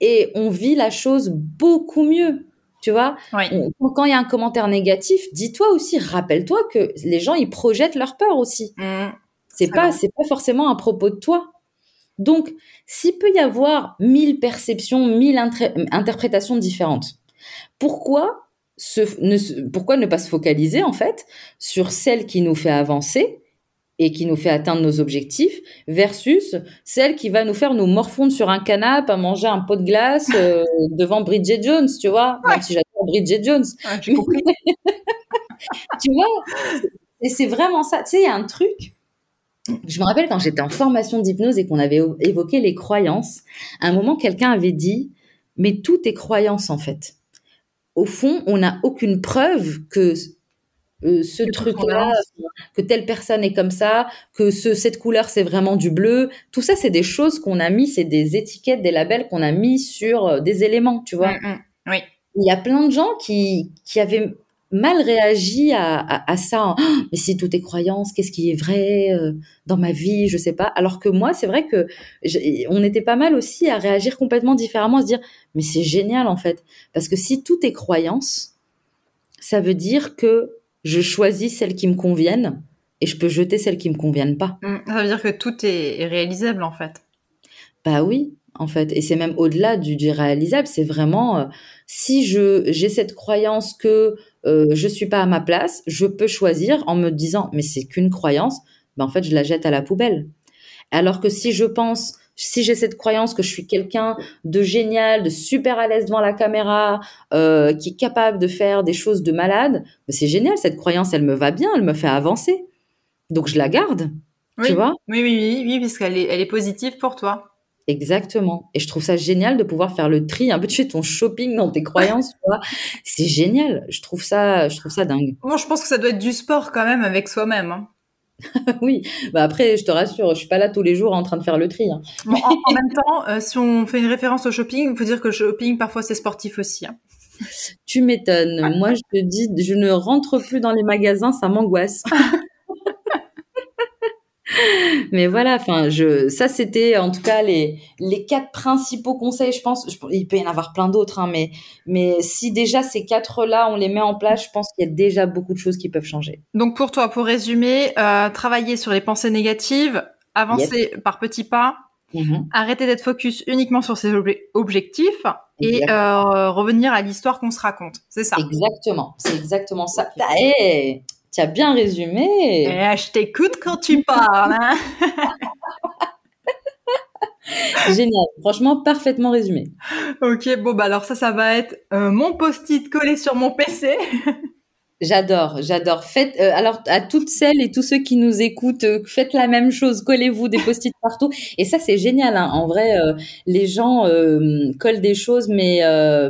et on vit la chose beaucoup mieux. Tu vois, quand il y a un commentaire négatif, dis-toi aussi, rappelle-toi que les gens ils projettent leur peur aussi. Mmh. c'est pas, c'est pas forcément à propos de toi. Donc, s'il peut y avoir mille perceptions, mille interprétations différentes, pourquoi, ne, pourquoi ne pas se focaliser en fait sur celle qui nous fait avancer et qui nous fait atteindre nos objectifs versus celle qui va nous faire nous morfondre sur un canapé à manger un pot de glace euh, devant Bridget Jones, tu vois, même si j'adore Bridget Jones. tu vois, et c'est vraiment ça. Tu sais, il y a un truc. Je me rappelle quand j'étais en formation d'hypnose et qu'on avait évoqué les croyances. À un moment, quelqu'un avait dit, mais tout est croyance en fait. Au fond, on n'a aucune preuve que euh, ce truc-là, que telle personne est comme ça, que ce, cette couleur c'est vraiment du bleu. Tout ça, c'est des choses qu'on a mis, c'est des étiquettes, des labels qu'on a mis sur euh, des éléments, tu vois. Mm, mm. oui. Il y a plein de gens qui, qui avaient mal réagi à, à, ça. Oh, mais si tout est croyance, qu'est-ce qui est vrai euh, dans ma vie Je sais pas. Alors que moi, c'est vrai que on était pas mal aussi à réagir complètement différemment, à se dire mais c'est génial en fait, parce que si tout est croyance, ça veut dire que je choisis celles qui me conviennent et je peux jeter celles qui me conviennent pas. Mm, ça veut dire que tout est réalisable en fait. Bah oui, en fait, et c'est même au-delà du, du, réalisable. C'est vraiment euh, si je j'ai cette croyance que euh, je suis pas à ma place, je peux choisir en me disant mais c'est qu'une croyance, ben en fait je la jette à la poubelle. Alors que si je pense si j'ai cette croyance que je suis quelqu'un de génial, de super à l'aise devant la caméra, euh, qui est capable de faire des choses de malade, ben c'est génial. Cette croyance, elle me va bien, elle me fait avancer. Donc je la garde. Oui. Tu vois? Oui, oui, oui, oui, puisqu'elle est, elle est positive pour toi. Exactement. Et je trouve ça génial de pouvoir faire le tri, un peu tu fais ton shopping dans tes croyances, tu vois. C'est génial. Je trouve ça, je trouve ça dingue. Moi, je pense que ça doit être du sport quand même avec soi-même. Hein. oui, bah après, je te rassure, je suis pas là tous les jours en train de faire le tri. Hein. Bon, en, en, même temps, euh, si on fait une référence au shopping, il faut dire que le shopping, parfois, c'est sportif aussi. Hein. Tu m'étonnes. Moi, je te dis, je ne rentre plus dans les magasins, ça m'angoisse. Mais voilà, enfin, je, ça c'était en tout cas les les quatre principaux conseils. Je pense, je, il peut y en avoir plein d'autres, hein, mais mais si déjà ces quatre là, on les met en place, je pense qu'il y a déjà beaucoup de choses qui peuvent changer. Donc pour toi, pour résumer, euh, travailler sur les pensées négatives, avancer yep. par petits pas, mmh. arrêter d'être focus uniquement sur ses ob objectifs et euh, revenir à l'histoire qu'on se raconte. C'est ça. Exactement, c'est exactement ça. Hey tu as bien résumé. Et je t'écoute quand tu parles. Hein Génial, franchement parfaitement résumé. Ok, bon bah alors ça, ça va être euh, mon post-it collé sur mon PC. J'adore, j'adore. Faites euh, alors à toutes celles et tous ceux qui nous écoutent, euh, faites la même chose. Collez-vous des post-it partout. Et ça, c'est génial. Hein. En vrai, euh, les gens euh, collent des choses, mais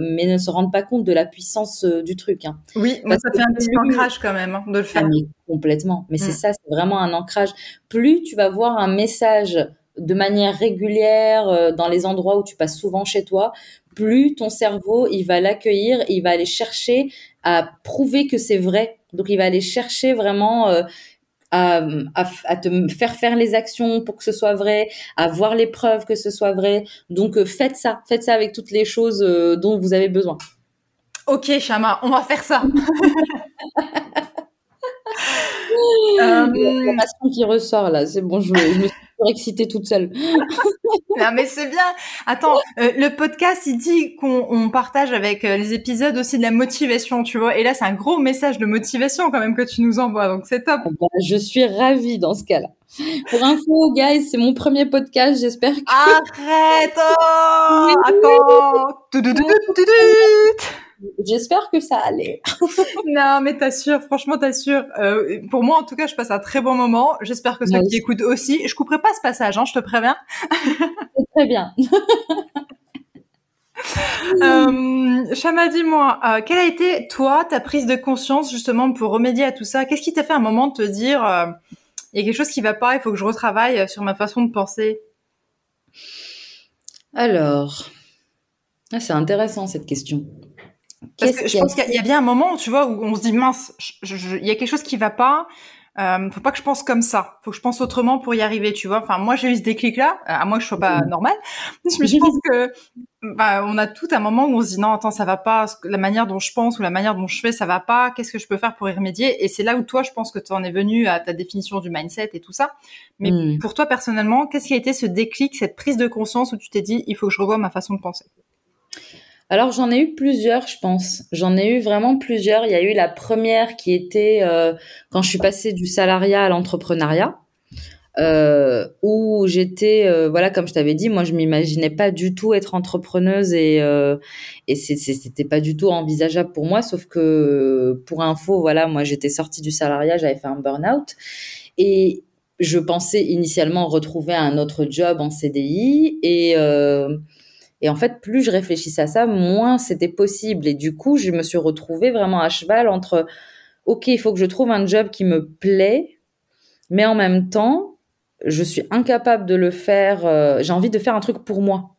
mais ne se rendent pas compte de la puissance du truc. Hein. Oui, moi, ça fait un petit ancrage quand même hein, de le faire. Ah, mais complètement. Mais mm. c'est ça, c'est vraiment un ancrage. Plus tu vas voir un message de manière régulière dans les endroits où tu passes souvent chez toi, plus ton cerveau il va l'accueillir, il va aller chercher à prouver que c'est vrai. Donc il va aller chercher vraiment euh, à, à, à, te faire faire les actions pour que ce soit vrai, à voir les preuves que ce soit vrai. Donc euh, faites ça, faites ça avec toutes les choses euh, dont vous avez besoin. Ok, Chama, on va faire ça. euh... La passion qui ressort là, c'est bon, je, je me suis excitée toute seule. non mais c'est bien. Attends, euh, le podcast il dit qu'on on partage avec euh, les épisodes aussi de la motivation, tu vois. Et là c'est un gros message de motivation quand même que tu nous envoies, donc c'est top. Bah, je suis ravie dans ce cas-là. Pour info, guys, c'est mon premier podcast. J'espère que. Arrête oh Attends J'espère que ça allait. non, mais t'assures, franchement, t'assures. Euh, pour moi, en tout cas, je passe un très bon moment. J'espère que ceux qui écoutent aussi. Je couperai pas ce passage, hein, je te préviens. très bien. euh, Chama, dis-moi, euh, quelle a été, toi, ta prise de conscience, justement, pour remédier à tout ça? Qu'est-ce qui t'a fait un moment de te dire, euh, il y a quelque chose qui va pas, il faut que je retravaille sur ma façon de penser? Alors, ah, c'est intéressant cette question. Parce que je pense qu'il y a bien un moment, tu vois, où on se dit mince, il y a quelque chose qui va pas. Euh, faut pas que je pense comme ça. Faut que je pense autrement pour y arriver, tu vois. Enfin, moi, j'ai eu ce déclic-là, à moins que je sois pas normal. Mais je pense que, bah, on a tout un moment où on se dit non, attends, ça va pas. La manière dont je pense ou la manière dont je fais, ça va pas. Qu'est-ce que je peux faire pour y remédier? Et c'est là où toi, je pense que tu en es venu à ta définition du mindset et tout ça. Mais Mm. pour toi personnellement, qu'est-ce qui a été ce déclic, cette prise de conscience où tu t'es dit, il faut que je revoie ma façon de penser? Alors j'en ai eu plusieurs, je pense. J'en ai eu vraiment plusieurs. Il y a eu la première qui était euh, quand je suis passée du salariat à l'entrepreneuriat. euh, où j'étais, euh, voilà, comme je t'avais dit, moi je m'imaginais pas du tout être entrepreneuse et et c'était pas du tout envisageable pour moi. Sauf que pour info, voilà, moi j'étais sortie du salariat, j'avais fait un burn-out et je pensais initialement retrouver un autre job en CDI et et en fait, plus je réfléchissais à ça, moins c'était possible. Et du coup, je me suis retrouvée vraiment à cheval entre, OK, il faut que je trouve un job qui me plaît, mais en même temps, je suis incapable de le faire. Euh, j'ai envie de faire un truc pour moi.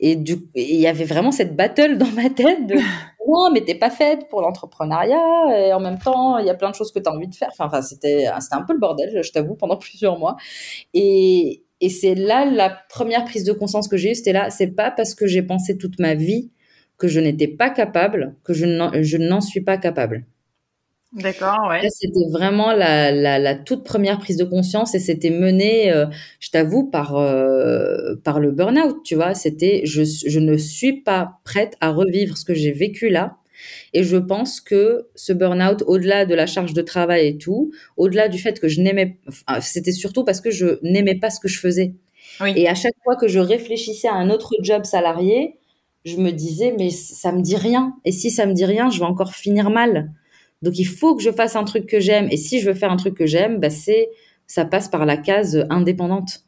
Et du, il y avait vraiment cette battle dans ma tête de non, mais t'es pas faite pour l'entrepreneuriat. Et en même temps, il y a plein de choses que tu as envie de faire. Enfin, enfin c'était, c'était un peu le bordel, je t'avoue, pendant plusieurs mois. Et, et c'est là la première prise de conscience que j'ai eue. C'était là, c'est pas parce que j'ai pensé toute ma vie que je n'étais pas capable que je n'en suis pas capable. D'accord, ouais. C'était vraiment la, la, la, toute première prise de conscience et c'était mené, euh, je t'avoue, par, euh, par le burn-out, tu vois. C'était, je, je ne suis pas prête à revivre ce que j'ai vécu là. Et je pense que ce burn-out, au-delà de la charge de travail et tout, au-delà du fait que je n'aimais, c'était surtout parce que je n'aimais pas ce que je faisais. Oui. Et à chaque fois que je réfléchissais à un autre job salarié, je me disais, mais ça me dit rien. Et si ça me dit rien, je vais encore finir mal. Donc il faut que je fasse un truc que j'aime. Et si je veux faire un truc que j'aime, bah c'est ça passe par la case indépendante.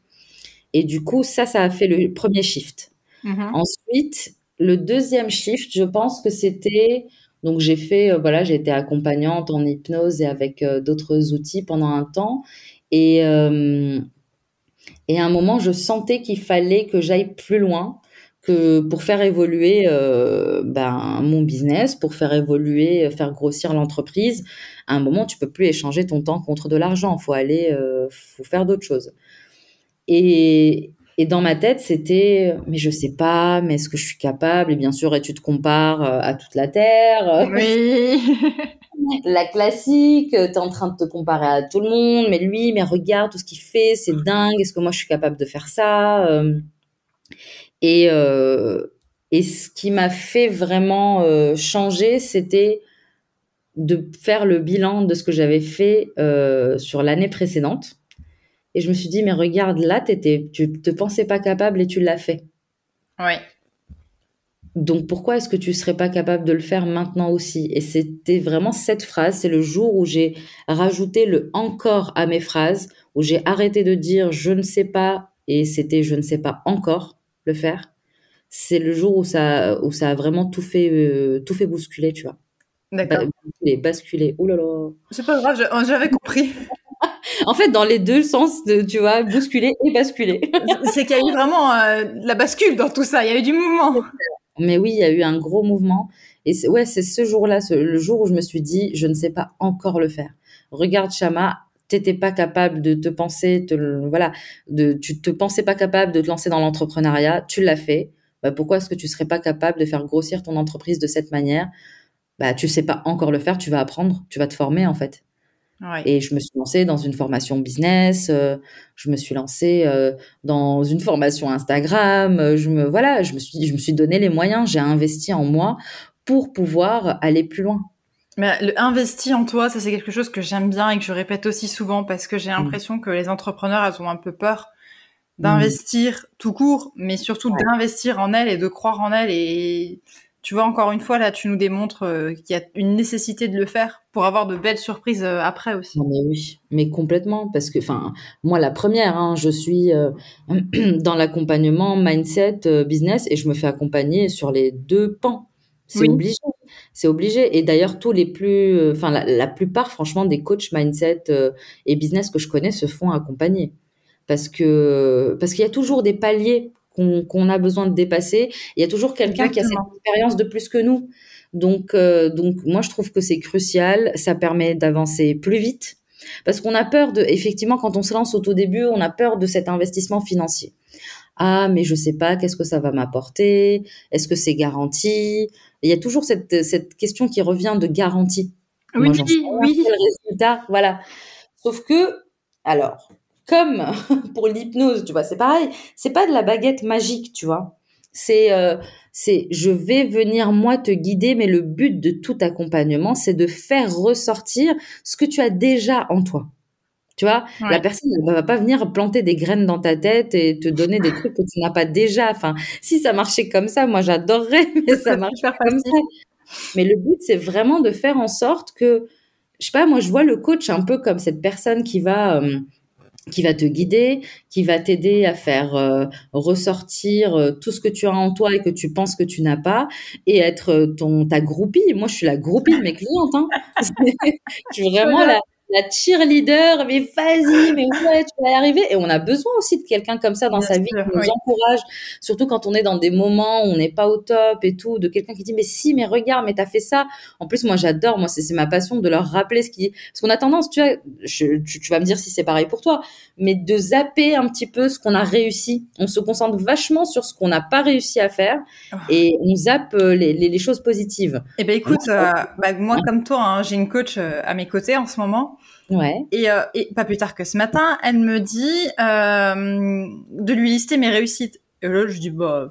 Et du coup, ça, ça a fait le premier shift. Mm-hmm. Ensuite, le deuxième shift, je pense que c'était donc j'ai fait euh, voilà, j'ai été accompagnante en hypnose et avec euh, d'autres outils pendant un temps et euh, et à un moment, je sentais qu'il fallait que j'aille plus loin que pour faire évoluer ben, mon business, pour faire évoluer, faire grossir l'entreprise, à un moment, tu peux plus échanger ton temps contre de l'argent. Faut aller, faut faire d'autres choses. Et, et dans ma tête, c'était, mais je sais pas, mais est-ce que je suis capable? Et bien sûr, et tu te compares euh, à toute la terre. Oui. la classique, tu es en train de te comparer à tout le monde, mais lui, mais regarde tout ce qu'il fait, c'est dingue. Est-ce que moi je suis capable de faire ça et, euh, et ce qui m'a fait vraiment euh, changer, c'était de faire le bilan de ce que j'avais fait euh, sur l'année précédente. Et je me suis dit, mais regarde, là, étais, tu te pensais pas capable et tu l'as fait. Oui. Donc pourquoi est-ce que tu serais pas capable de le faire maintenant aussi? Et c'était vraiment cette phrase, c'est le jour où j'ai rajouté le encore à mes phrases, où j'ai arrêté de dire je ne sais pas et c'était je ne sais pas encore le faire. C'est le jour où ça, où ça a vraiment tout fait, euh, tout fait bousculer, tu vois. D'accord. basculer, basculer. Oh là là. C'est pas grave, j'avais compris. en fait, dans les deux sens, de, tu vois, bousculer et basculer. c'est qu'il y a eu vraiment euh, la bascule dans tout ça. Il y a eu du mouvement. Mais oui, il y a eu un gros mouvement. Et ouais, c'est ce jour-là, le jour où je me suis dit, je ne sais pas encore le faire. Regarde Chama, t'étais pas capable de te penser, te, voilà, de, tu te pensais pas capable de te lancer dans l'entrepreneuriat, tu l'as fait. Bah, pourquoi est-ce que tu serais pas capable de faire grossir ton entreprise de cette manière? Bah, tu sais pas encore le faire, tu vas apprendre, tu vas te former en fait. Et je me suis lancée dans une formation business, euh, je me suis lancée euh, dans une formation Instagram, euh, je me voilà, je me suis je me suis donné les moyens, j'ai investi en moi pour pouvoir aller plus loin. Mais le investi en toi, ça c'est quelque chose que j'aime bien et que je répète aussi souvent parce que j'ai mmh. l'impression que les entrepreneurs, elles ont un peu peur d'investir tout court, mais surtout d'investir en elles et de croire en elles. Et tu vois, encore une fois, là, tu nous démontres euh, qu'il y a une nécessité de le faire pour avoir de belles surprises euh, après aussi. mais oui, mais complètement, parce que, enfin, moi, la première, hein, je suis euh, dans l'accompagnement mindset business et je me fais accompagner sur les deux pans. C'est obligé. C'est obligé. Et d'ailleurs, tous les plus, enfin, la, plupart, franchement, des coachs mindset et business que je connais se font accompagner. Parce que, parce qu'il y a toujours des paliers qu'on a besoin de dépasser. Il y a toujours quelqu'un qui a cette expérience de plus que nous. Donc, euh, donc, moi, je trouve que c'est crucial. Ça permet d'avancer plus vite. Parce qu'on a peur de, effectivement, quand on se lance au tout début, on a peur de cet investissement financier. Ah, mais je sais pas, qu'est-ce que ça va m'apporter? Est-ce que c'est garanti? Il y a toujours cette, cette question qui revient de garantie. Oui, oui. résultat, voilà. Sauf que, alors, comme pour l'hypnose, tu vois, c'est pareil. C'est pas de la baguette magique, tu vois. C'est, euh, c'est, je vais venir moi te guider, mais le but de tout accompagnement, c'est de faire ressortir ce que tu as déjà en toi. Tu vois, la personne ne va pas venir planter des graines dans ta tête et te donner des trucs que tu n'as pas déjà. Enfin, si ça marchait comme ça, moi j'adorerais, mais ça marche pas comme ça. Mais le but, c'est vraiment de faire en sorte que, je sais pas, moi je vois le coach un peu comme cette personne qui va euh, qui va te guider, qui va t'aider à faire euh, ressortir euh, tout ce que tu as en toi et que tu penses que tu n'as pas et être ton ta groupie. Moi, je suis la groupie de mes clientes. Hein. je suis vraiment la, la cheerleader, mais vas-y, mais ouais, tu vas y arriver. Et on a besoin aussi de quelqu'un comme ça dans sa vie qui nous encourage, surtout quand on est dans des moments où on n'est pas au top et tout, de quelqu'un qui dit mais si, mais regarde, mais t'as fait ça. En plus, moi j'adore, moi c'est ma passion de leur rappeler ce qui, parce qu'on a tendance, tu vois, tu, tu vas me dire si c'est pareil pour toi, mais de zapper un petit peu ce qu'on a réussi. On se concentre vachement sur ce qu'on n'a pas réussi à faire oh. et on zappe euh, les, les, choses positives. Eh ben écoute, euh, bah, moi comme toi, hein, j'ai une coach euh, à mes côtés en ce moment. Ouais. Et, et, pas plus tard que ce matin, elle me dit de lui lister mes réussites. Et là, je dis bah,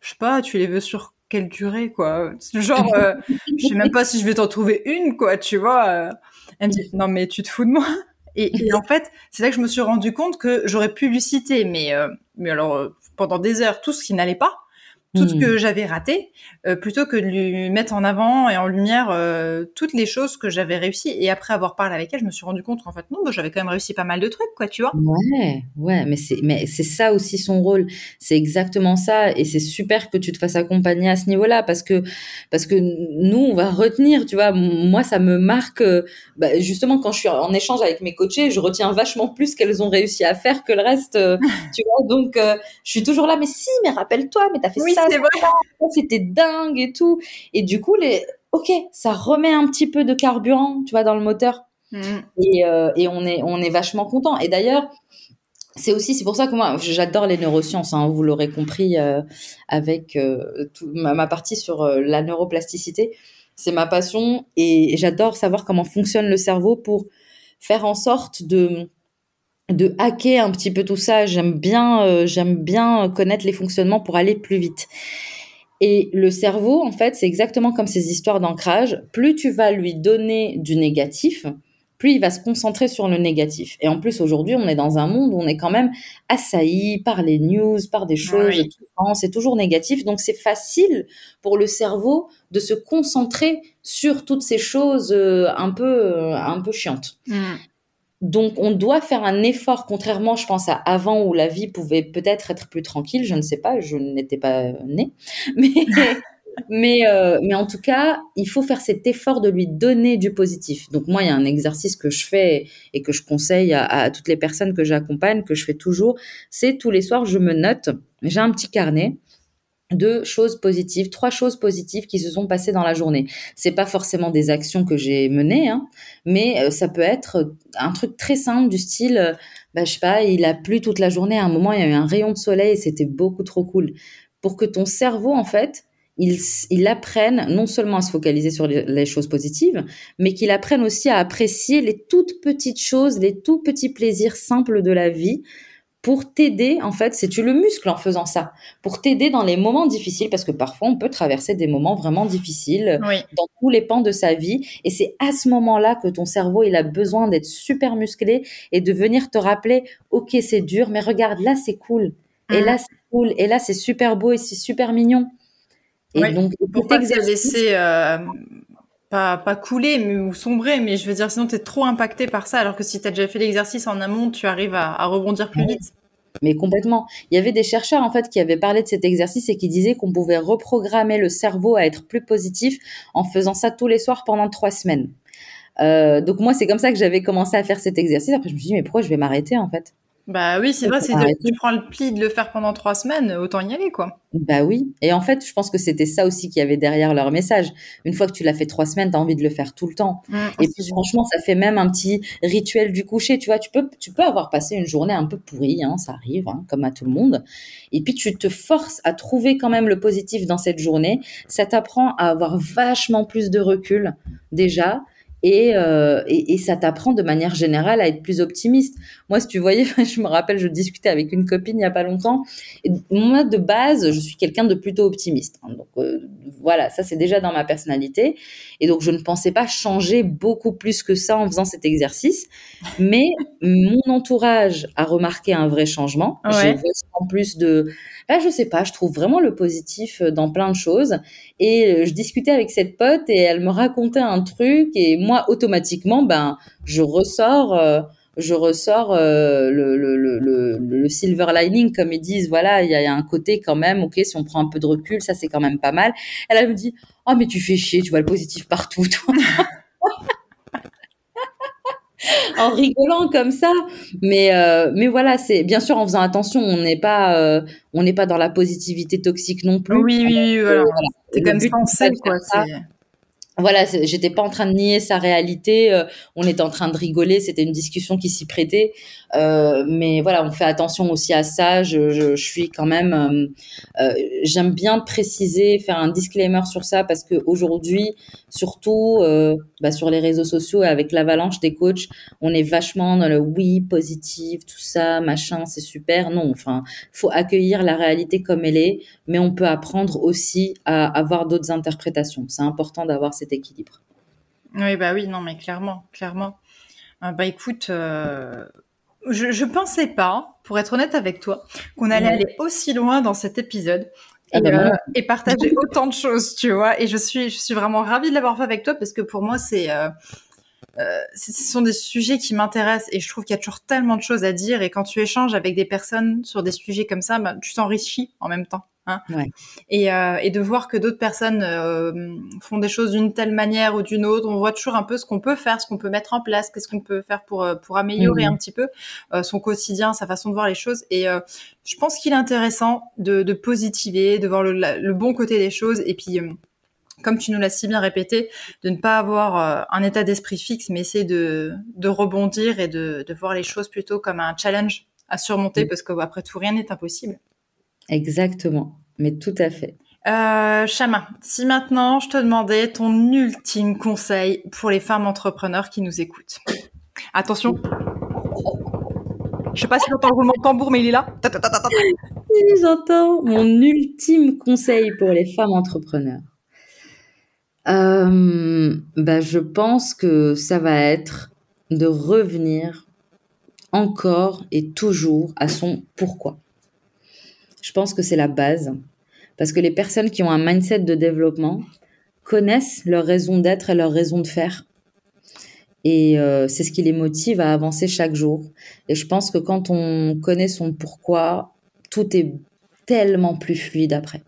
je sais pas, tu les veux sur quelle durée quoi Genre, je sais même pas si je vais t'en trouver une quoi, tu vois. Elle me dit non mais tu te fous de moi et, en fait, c'est là que je me suis rendu compte que j'aurais pu lui citer, mais, euh, mais alors euh, pendant des heures, tout ce qui n'allait pas tout ce que hmm. j'avais raté, euh, plutôt que de lui mettre en avant et en lumière euh, toutes les choses que j'avais réussi. Et après avoir parlé avec elle, je me suis rendu compte qu'en fait non, bah, j'avais quand même réussi pas mal de trucs, quoi, tu vois. Ouais, ouais, mais c'est mais c'est ça aussi son rôle. C'est exactement ça, et c'est super que tu te fasses accompagner à ce niveau-là parce que parce que nous on va retenir, tu vois. Moi ça me marque bah, justement quand je suis en échange avec mes coachés, je retiens vachement plus qu'elles ont réussi à faire que le reste, euh, tu vois. Donc je suis toujours là, mais si, mais rappelle-toi, mais t'as fait ça c'était dingue et tout. Et du coup, les, ok, ça remet un petit peu de carburant, tu vois, dans le moteur. Mm. Et, euh, et, on est, on est vachement content. Et d'ailleurs, c'est aussi, c'est pour ça que moi, j'adore les neurosciences. Hein, vous l'aurez compris euh, avec euh, ma, partie sur la neuroplasticité. C'est ma passion et j'adore savoir comment fonctionne le cerveau pour faire en sorte de de hacker un petit peu tout ça. J'aime bien, euh, j'aime bien connaître les fonctionnements pour aller plus vite. Et le cerveau, en fait, c'est exactement comme ces histoires d'ancrage. Plus tu vas lui donner du négatif, plus il va se concentrer sur le négatif. Et en plus, aujourd'hui, on est dans un monde où on est quand même assailli par les news, par des choses, c'est toujours négatif. Donc, c'est facile pour le cerveau de se concentrer sur toutes ces choses euh, un peu, euh, un peu chiantes. Mm. Donc, on doit faire un effort, contrairement, je pense, à avant où la vie pouvait peut-être être plus tranquille. Je ne sais pas, je n'étais pas née. Mais, euh, mais en tout cas, il faut faire cet effort de lui donner du positif. Donc, moi, il y a un exercice que je fais et que je conseille à toutes les personnes que j'accompagne, que je fais toujours. C'est tous les soirs, je me note. J'ai un petit carnet deux choses positives, trois choses positives qui se sont passées dans la journée. C'est pas forcément des actions que j'ai menées, hein, mais euh, ça peut être un truc très simple du style, euh, bah, je sais pas, il a plu toute la journée. À un moment, il y a eu un rayon de soleil et c'était beaucoup trop cool. Pour que ton cerveau, en fait, il apprenne non seulement à se focaliser sur les choses positives, mais qu'il apprenne aussi à apprécier les toutes petites choses, les tout petits plaisirs simples de la vie pour t'aider, en fait, c'est tu le muscle en faisant ça, pour t'aider dans les moments difficiles, parce que parfois on peut traverser des moments vraiment difficiles dans tous les pans de sa vie, et c'est à ce moment-là que ton cerveau, il a besoin d'être super musclé et de venir te rappeler, ok, c'est dur, mais regarde, là c'est cool, et mmh. là c'est cool, et là c'est super beau et c'est super mignon. Et donc, pour pas te laisser euh, pas, pas couler mais, ou sombrer, mais je veux dire, sinon tu es trop impacté par ça, alors que si tu as déjà fait l'exercice en amont, tu arrives à, à rebondir plus vite. Mais complètement. Il y avait des chercheurs en fait qui avaient parlé de cet exercice et qui disaient qu'on pouvait reprogrammer le cerveau à être plus positif en faisant ça tous les soirs pendant trois semaines. Euh, donc moi c'est comme ça que j'avais commencé à faire cet exercice. Après je me suis dit mais pourquoi je vais m'arrêter en fait? Bah oui, c'est vrai, si tu prends le pli de le faire pendant trois semaines, autant y aller, quoi. Bah oui. Et en fait, je pense que c'était ça aussi qui y avait derrière leur message. Une fois que tu l'as fait trois semaines, tu as envie de le faire tout le temps. Mmh, et puis franchement, ça fait même un petit rituel du coucher. Tu vois, tu peux, tu peux avoir passé une journée un peu pourrie, hein, ça arrive, hein, comme à tout le monde. Et puis tu te forces à trouver quand même le positif dans cette journée. Ça t'apprend à avoir vachement plus de recul déjà et, euh, et, et, ça t'apprend de manière générale à être plus optimiste. Moi, si tu voyais, je me rappelle, je discutais avec une copine il y a pas longtemps. Et moi, de base, je suis quelqu'un de plutôt optimiste. Hein. donc euh, voilà, ça c'est déjà dans ma personnalité. Et donc je ne pensais pas changer beaucoup plus que ça en faisant cet exercice. Mais mon entourage a remarqué un vrai changement. J'ai en plus de, bah, je sais pas, je trouve vraiment le positif dans plein de choses. Et euh, je discutais avec cette pote et elle me racontait un truc et moi automatiquement, ben, je ressors, euh, je ressors euh, le, le, le, le, silver lining, comme ils disent. Voilà, il y, a un côté quand même, ok, si on prend un peu de recul, ça c'est quand même pas mal. Elle, elle me dit, oh mais tu fais chier, tu vois le positif partout, toi. en rigolant comme ça. Mais euh, mais voilà, c'est bien sûr en faisant attention, on n'est pas on n'est pas dans la positivité toxique non plus. Oui oui, oui voilà. C'est comme ça quoi voilà, j'étais pas en train de nier sa réalité. Euh, on était en train de rigoler. C'était une discussion qui s'y prêtait. Euh, mais voilà, on fait attention aussi à ça. Je, suis quand même. Euh, euh J'aime bien préciser, faire un disclaimer sur ça parce que aujourd'hui, surtout bah, sur les réseaux sociaux et avec l'avalanche des coachs, on est vachement dans le oui positif, tout ça, machin, c'est super. Non, enfin, faut accueillir la réalité comme elle est, mais on peut apprendre aussi à avoir d'autres interprétations. C'est important d'avoir cet équilibre. Oui, bah oui, non, mais clairement, clairement. bah écoute, je, je pensais pas, pour être honnête avec toi, qu'on allait aller aussi loin dans cet épisode. Ah et, bah euh, et, partager autant de choses, tu vois. Et je suis, je suis vraiment ravie de l'avoir fait avec toi parce que pour moi, c'est, euh, euh, ce sont des sujets qui m'intéressent et je trouve qu'il y a toujours tellement de choses à dire. Et quand tu échanges avec des personnes sur des sujets comme ça, bah, tu t'enrichis en même temps. Hein ouais. et, euh, et, de voir que d'autres personnes euh, font des choses d'une telle manière ou d'une autre, on voit toujours un peu ce qu'on peut faire, ce qu'on peut mettre en place, qu'est-ce qu'on peut faire pour euh, pour améliorer mmh. un petit peu euh, son quotidien, sa façon de voir les choses. Et euh, je pense qu'il est intéressant de, de, positiver, de voir le, le, bon côté des choses. Et puis, comme tu nous l'as si bien répété, de ne pas avoir un état d'esprit fixe, mais essayer de, de rebondir et de, de, voir les choses plutôt comme un challenge à surmonter, mmh. parce qu'après tout, rien n'est impossible. Exactement, mais tout à fait. Euh, Chama, si maintenant je te demandais ton ultime conseil pour les femmes entrepreneurs qui nous écoutent. Attention. Je sais pas si entends le roulement de tambour, mais il est là. J'entends mon ultime conseil pour les femmes entrepreneurs. Euh, bah, je pense que ça va être de revenir encore et toujours à son pourquoi. Je pense que c'est la base. Parce que les personnes qui ont un mindset de développement connaissent leur raison d'être et leur raison de faire. Et euh, c'est ce qui les motive à avancer chaque jour. Et je pense que quand on connaît son pourquoi, tout est tellement plus fluide après.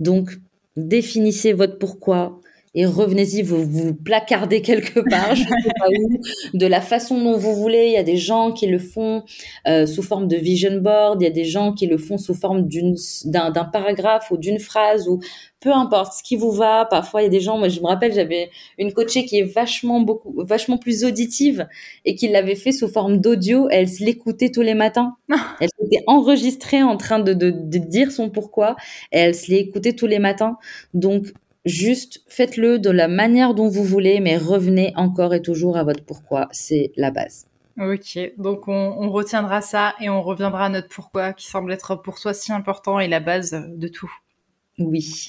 Donc, définissez votre pourquoi, et revenez-y, vous vous placardez quelque part, je sais pas où, de la façon dont vous voulez. Il y a des gens qui le font euh, sous forme de vision board, il y a des gens qui le font sous forme d'une d'un paragraphe ou d'une phrase ou peu importe ce qui vous va. Parfois, il y a des gens, moi je me rappelle, j'avais une coachée qui est vachement beaucoup, vachement plus auditive et qui l'avait fait sous forme d'audio. Elle se l'écoutait tous les matins. elle s'était enregistrée en train de, de, de, dire son pourquoi et elle se l'écoutait tous les matins. Donc, Juste faites-le de la manière dont vous voulez, mais revenez encore et toujours à votre pourquoi. C'est la base. Ok, donc on, retiendra ça et on reviendra à notre pourquoi qui semble être pour toi si important et la base de tout. Oui.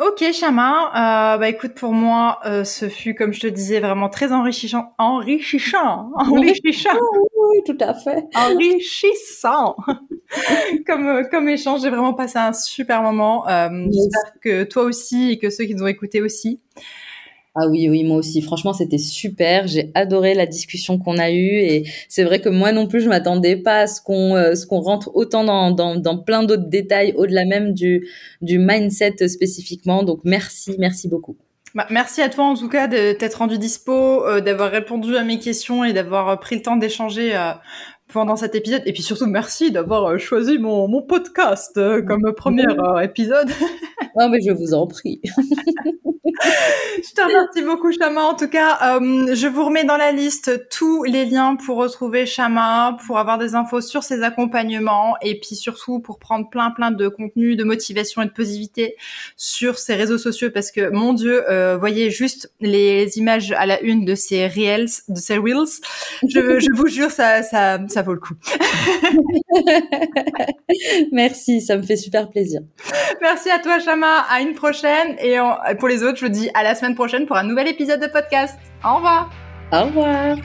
Ok, Chama. Euh, bah écoute, pour moi, euh, ce fut, comme je te disais, vraiment très enrichissant, enrichissant, enrichissant. Oui, tout à fait. Enrichissant. comme euh, comme échange, j'ai vraiment passé un super moment. Euh, J'espère que toi aussi et que ceux qui nous ont écoutés aussi. Ah oui, oui, moi aussi. Franchement, c'était super. J'ai adoré la discussion qu'on a eue et c'est vrai que moi non plus, je m'attendais pas à ce qu'on euh, ce qu'on rentre autant dans, dans, dans plein d'autres détails au-delà même du du mindset spécifiquement. Donc merci, merci beaucoup. Bah, merci à toi en tout cas de t'être rendu dispo, euh, d'avoir répondu à mes questions et d'avoir euh, pris le temps d'échanger pendant cet épisode. Et puis surtout, merci d'avoir choisi mon, mon podcast comme premier épisode. non, mais je vous en prie. je te remercie beaucoup, Chama. En tout cas, euh, je vous remets dans la liste tous les liens pour retrouver Chama, pour avoir des infos sur ses accompagnements et puis surtout pour prendre plein, plein de contenu, de motivation et de positivité sur ses réseaux sociaux parce que, mon Dieu, euh, voyez juste les images à la une de ses reels, de ses reels. Je, je vous jure, ça, ça, ça vaut le coup. Merci, ça me fait super plaisir. Merci à toi, Chama. À une prochaine. Et pour les autres, je vous dis à la semaine prochaine pour un nouvel épisode de podcast. Au revoir. Au revoir.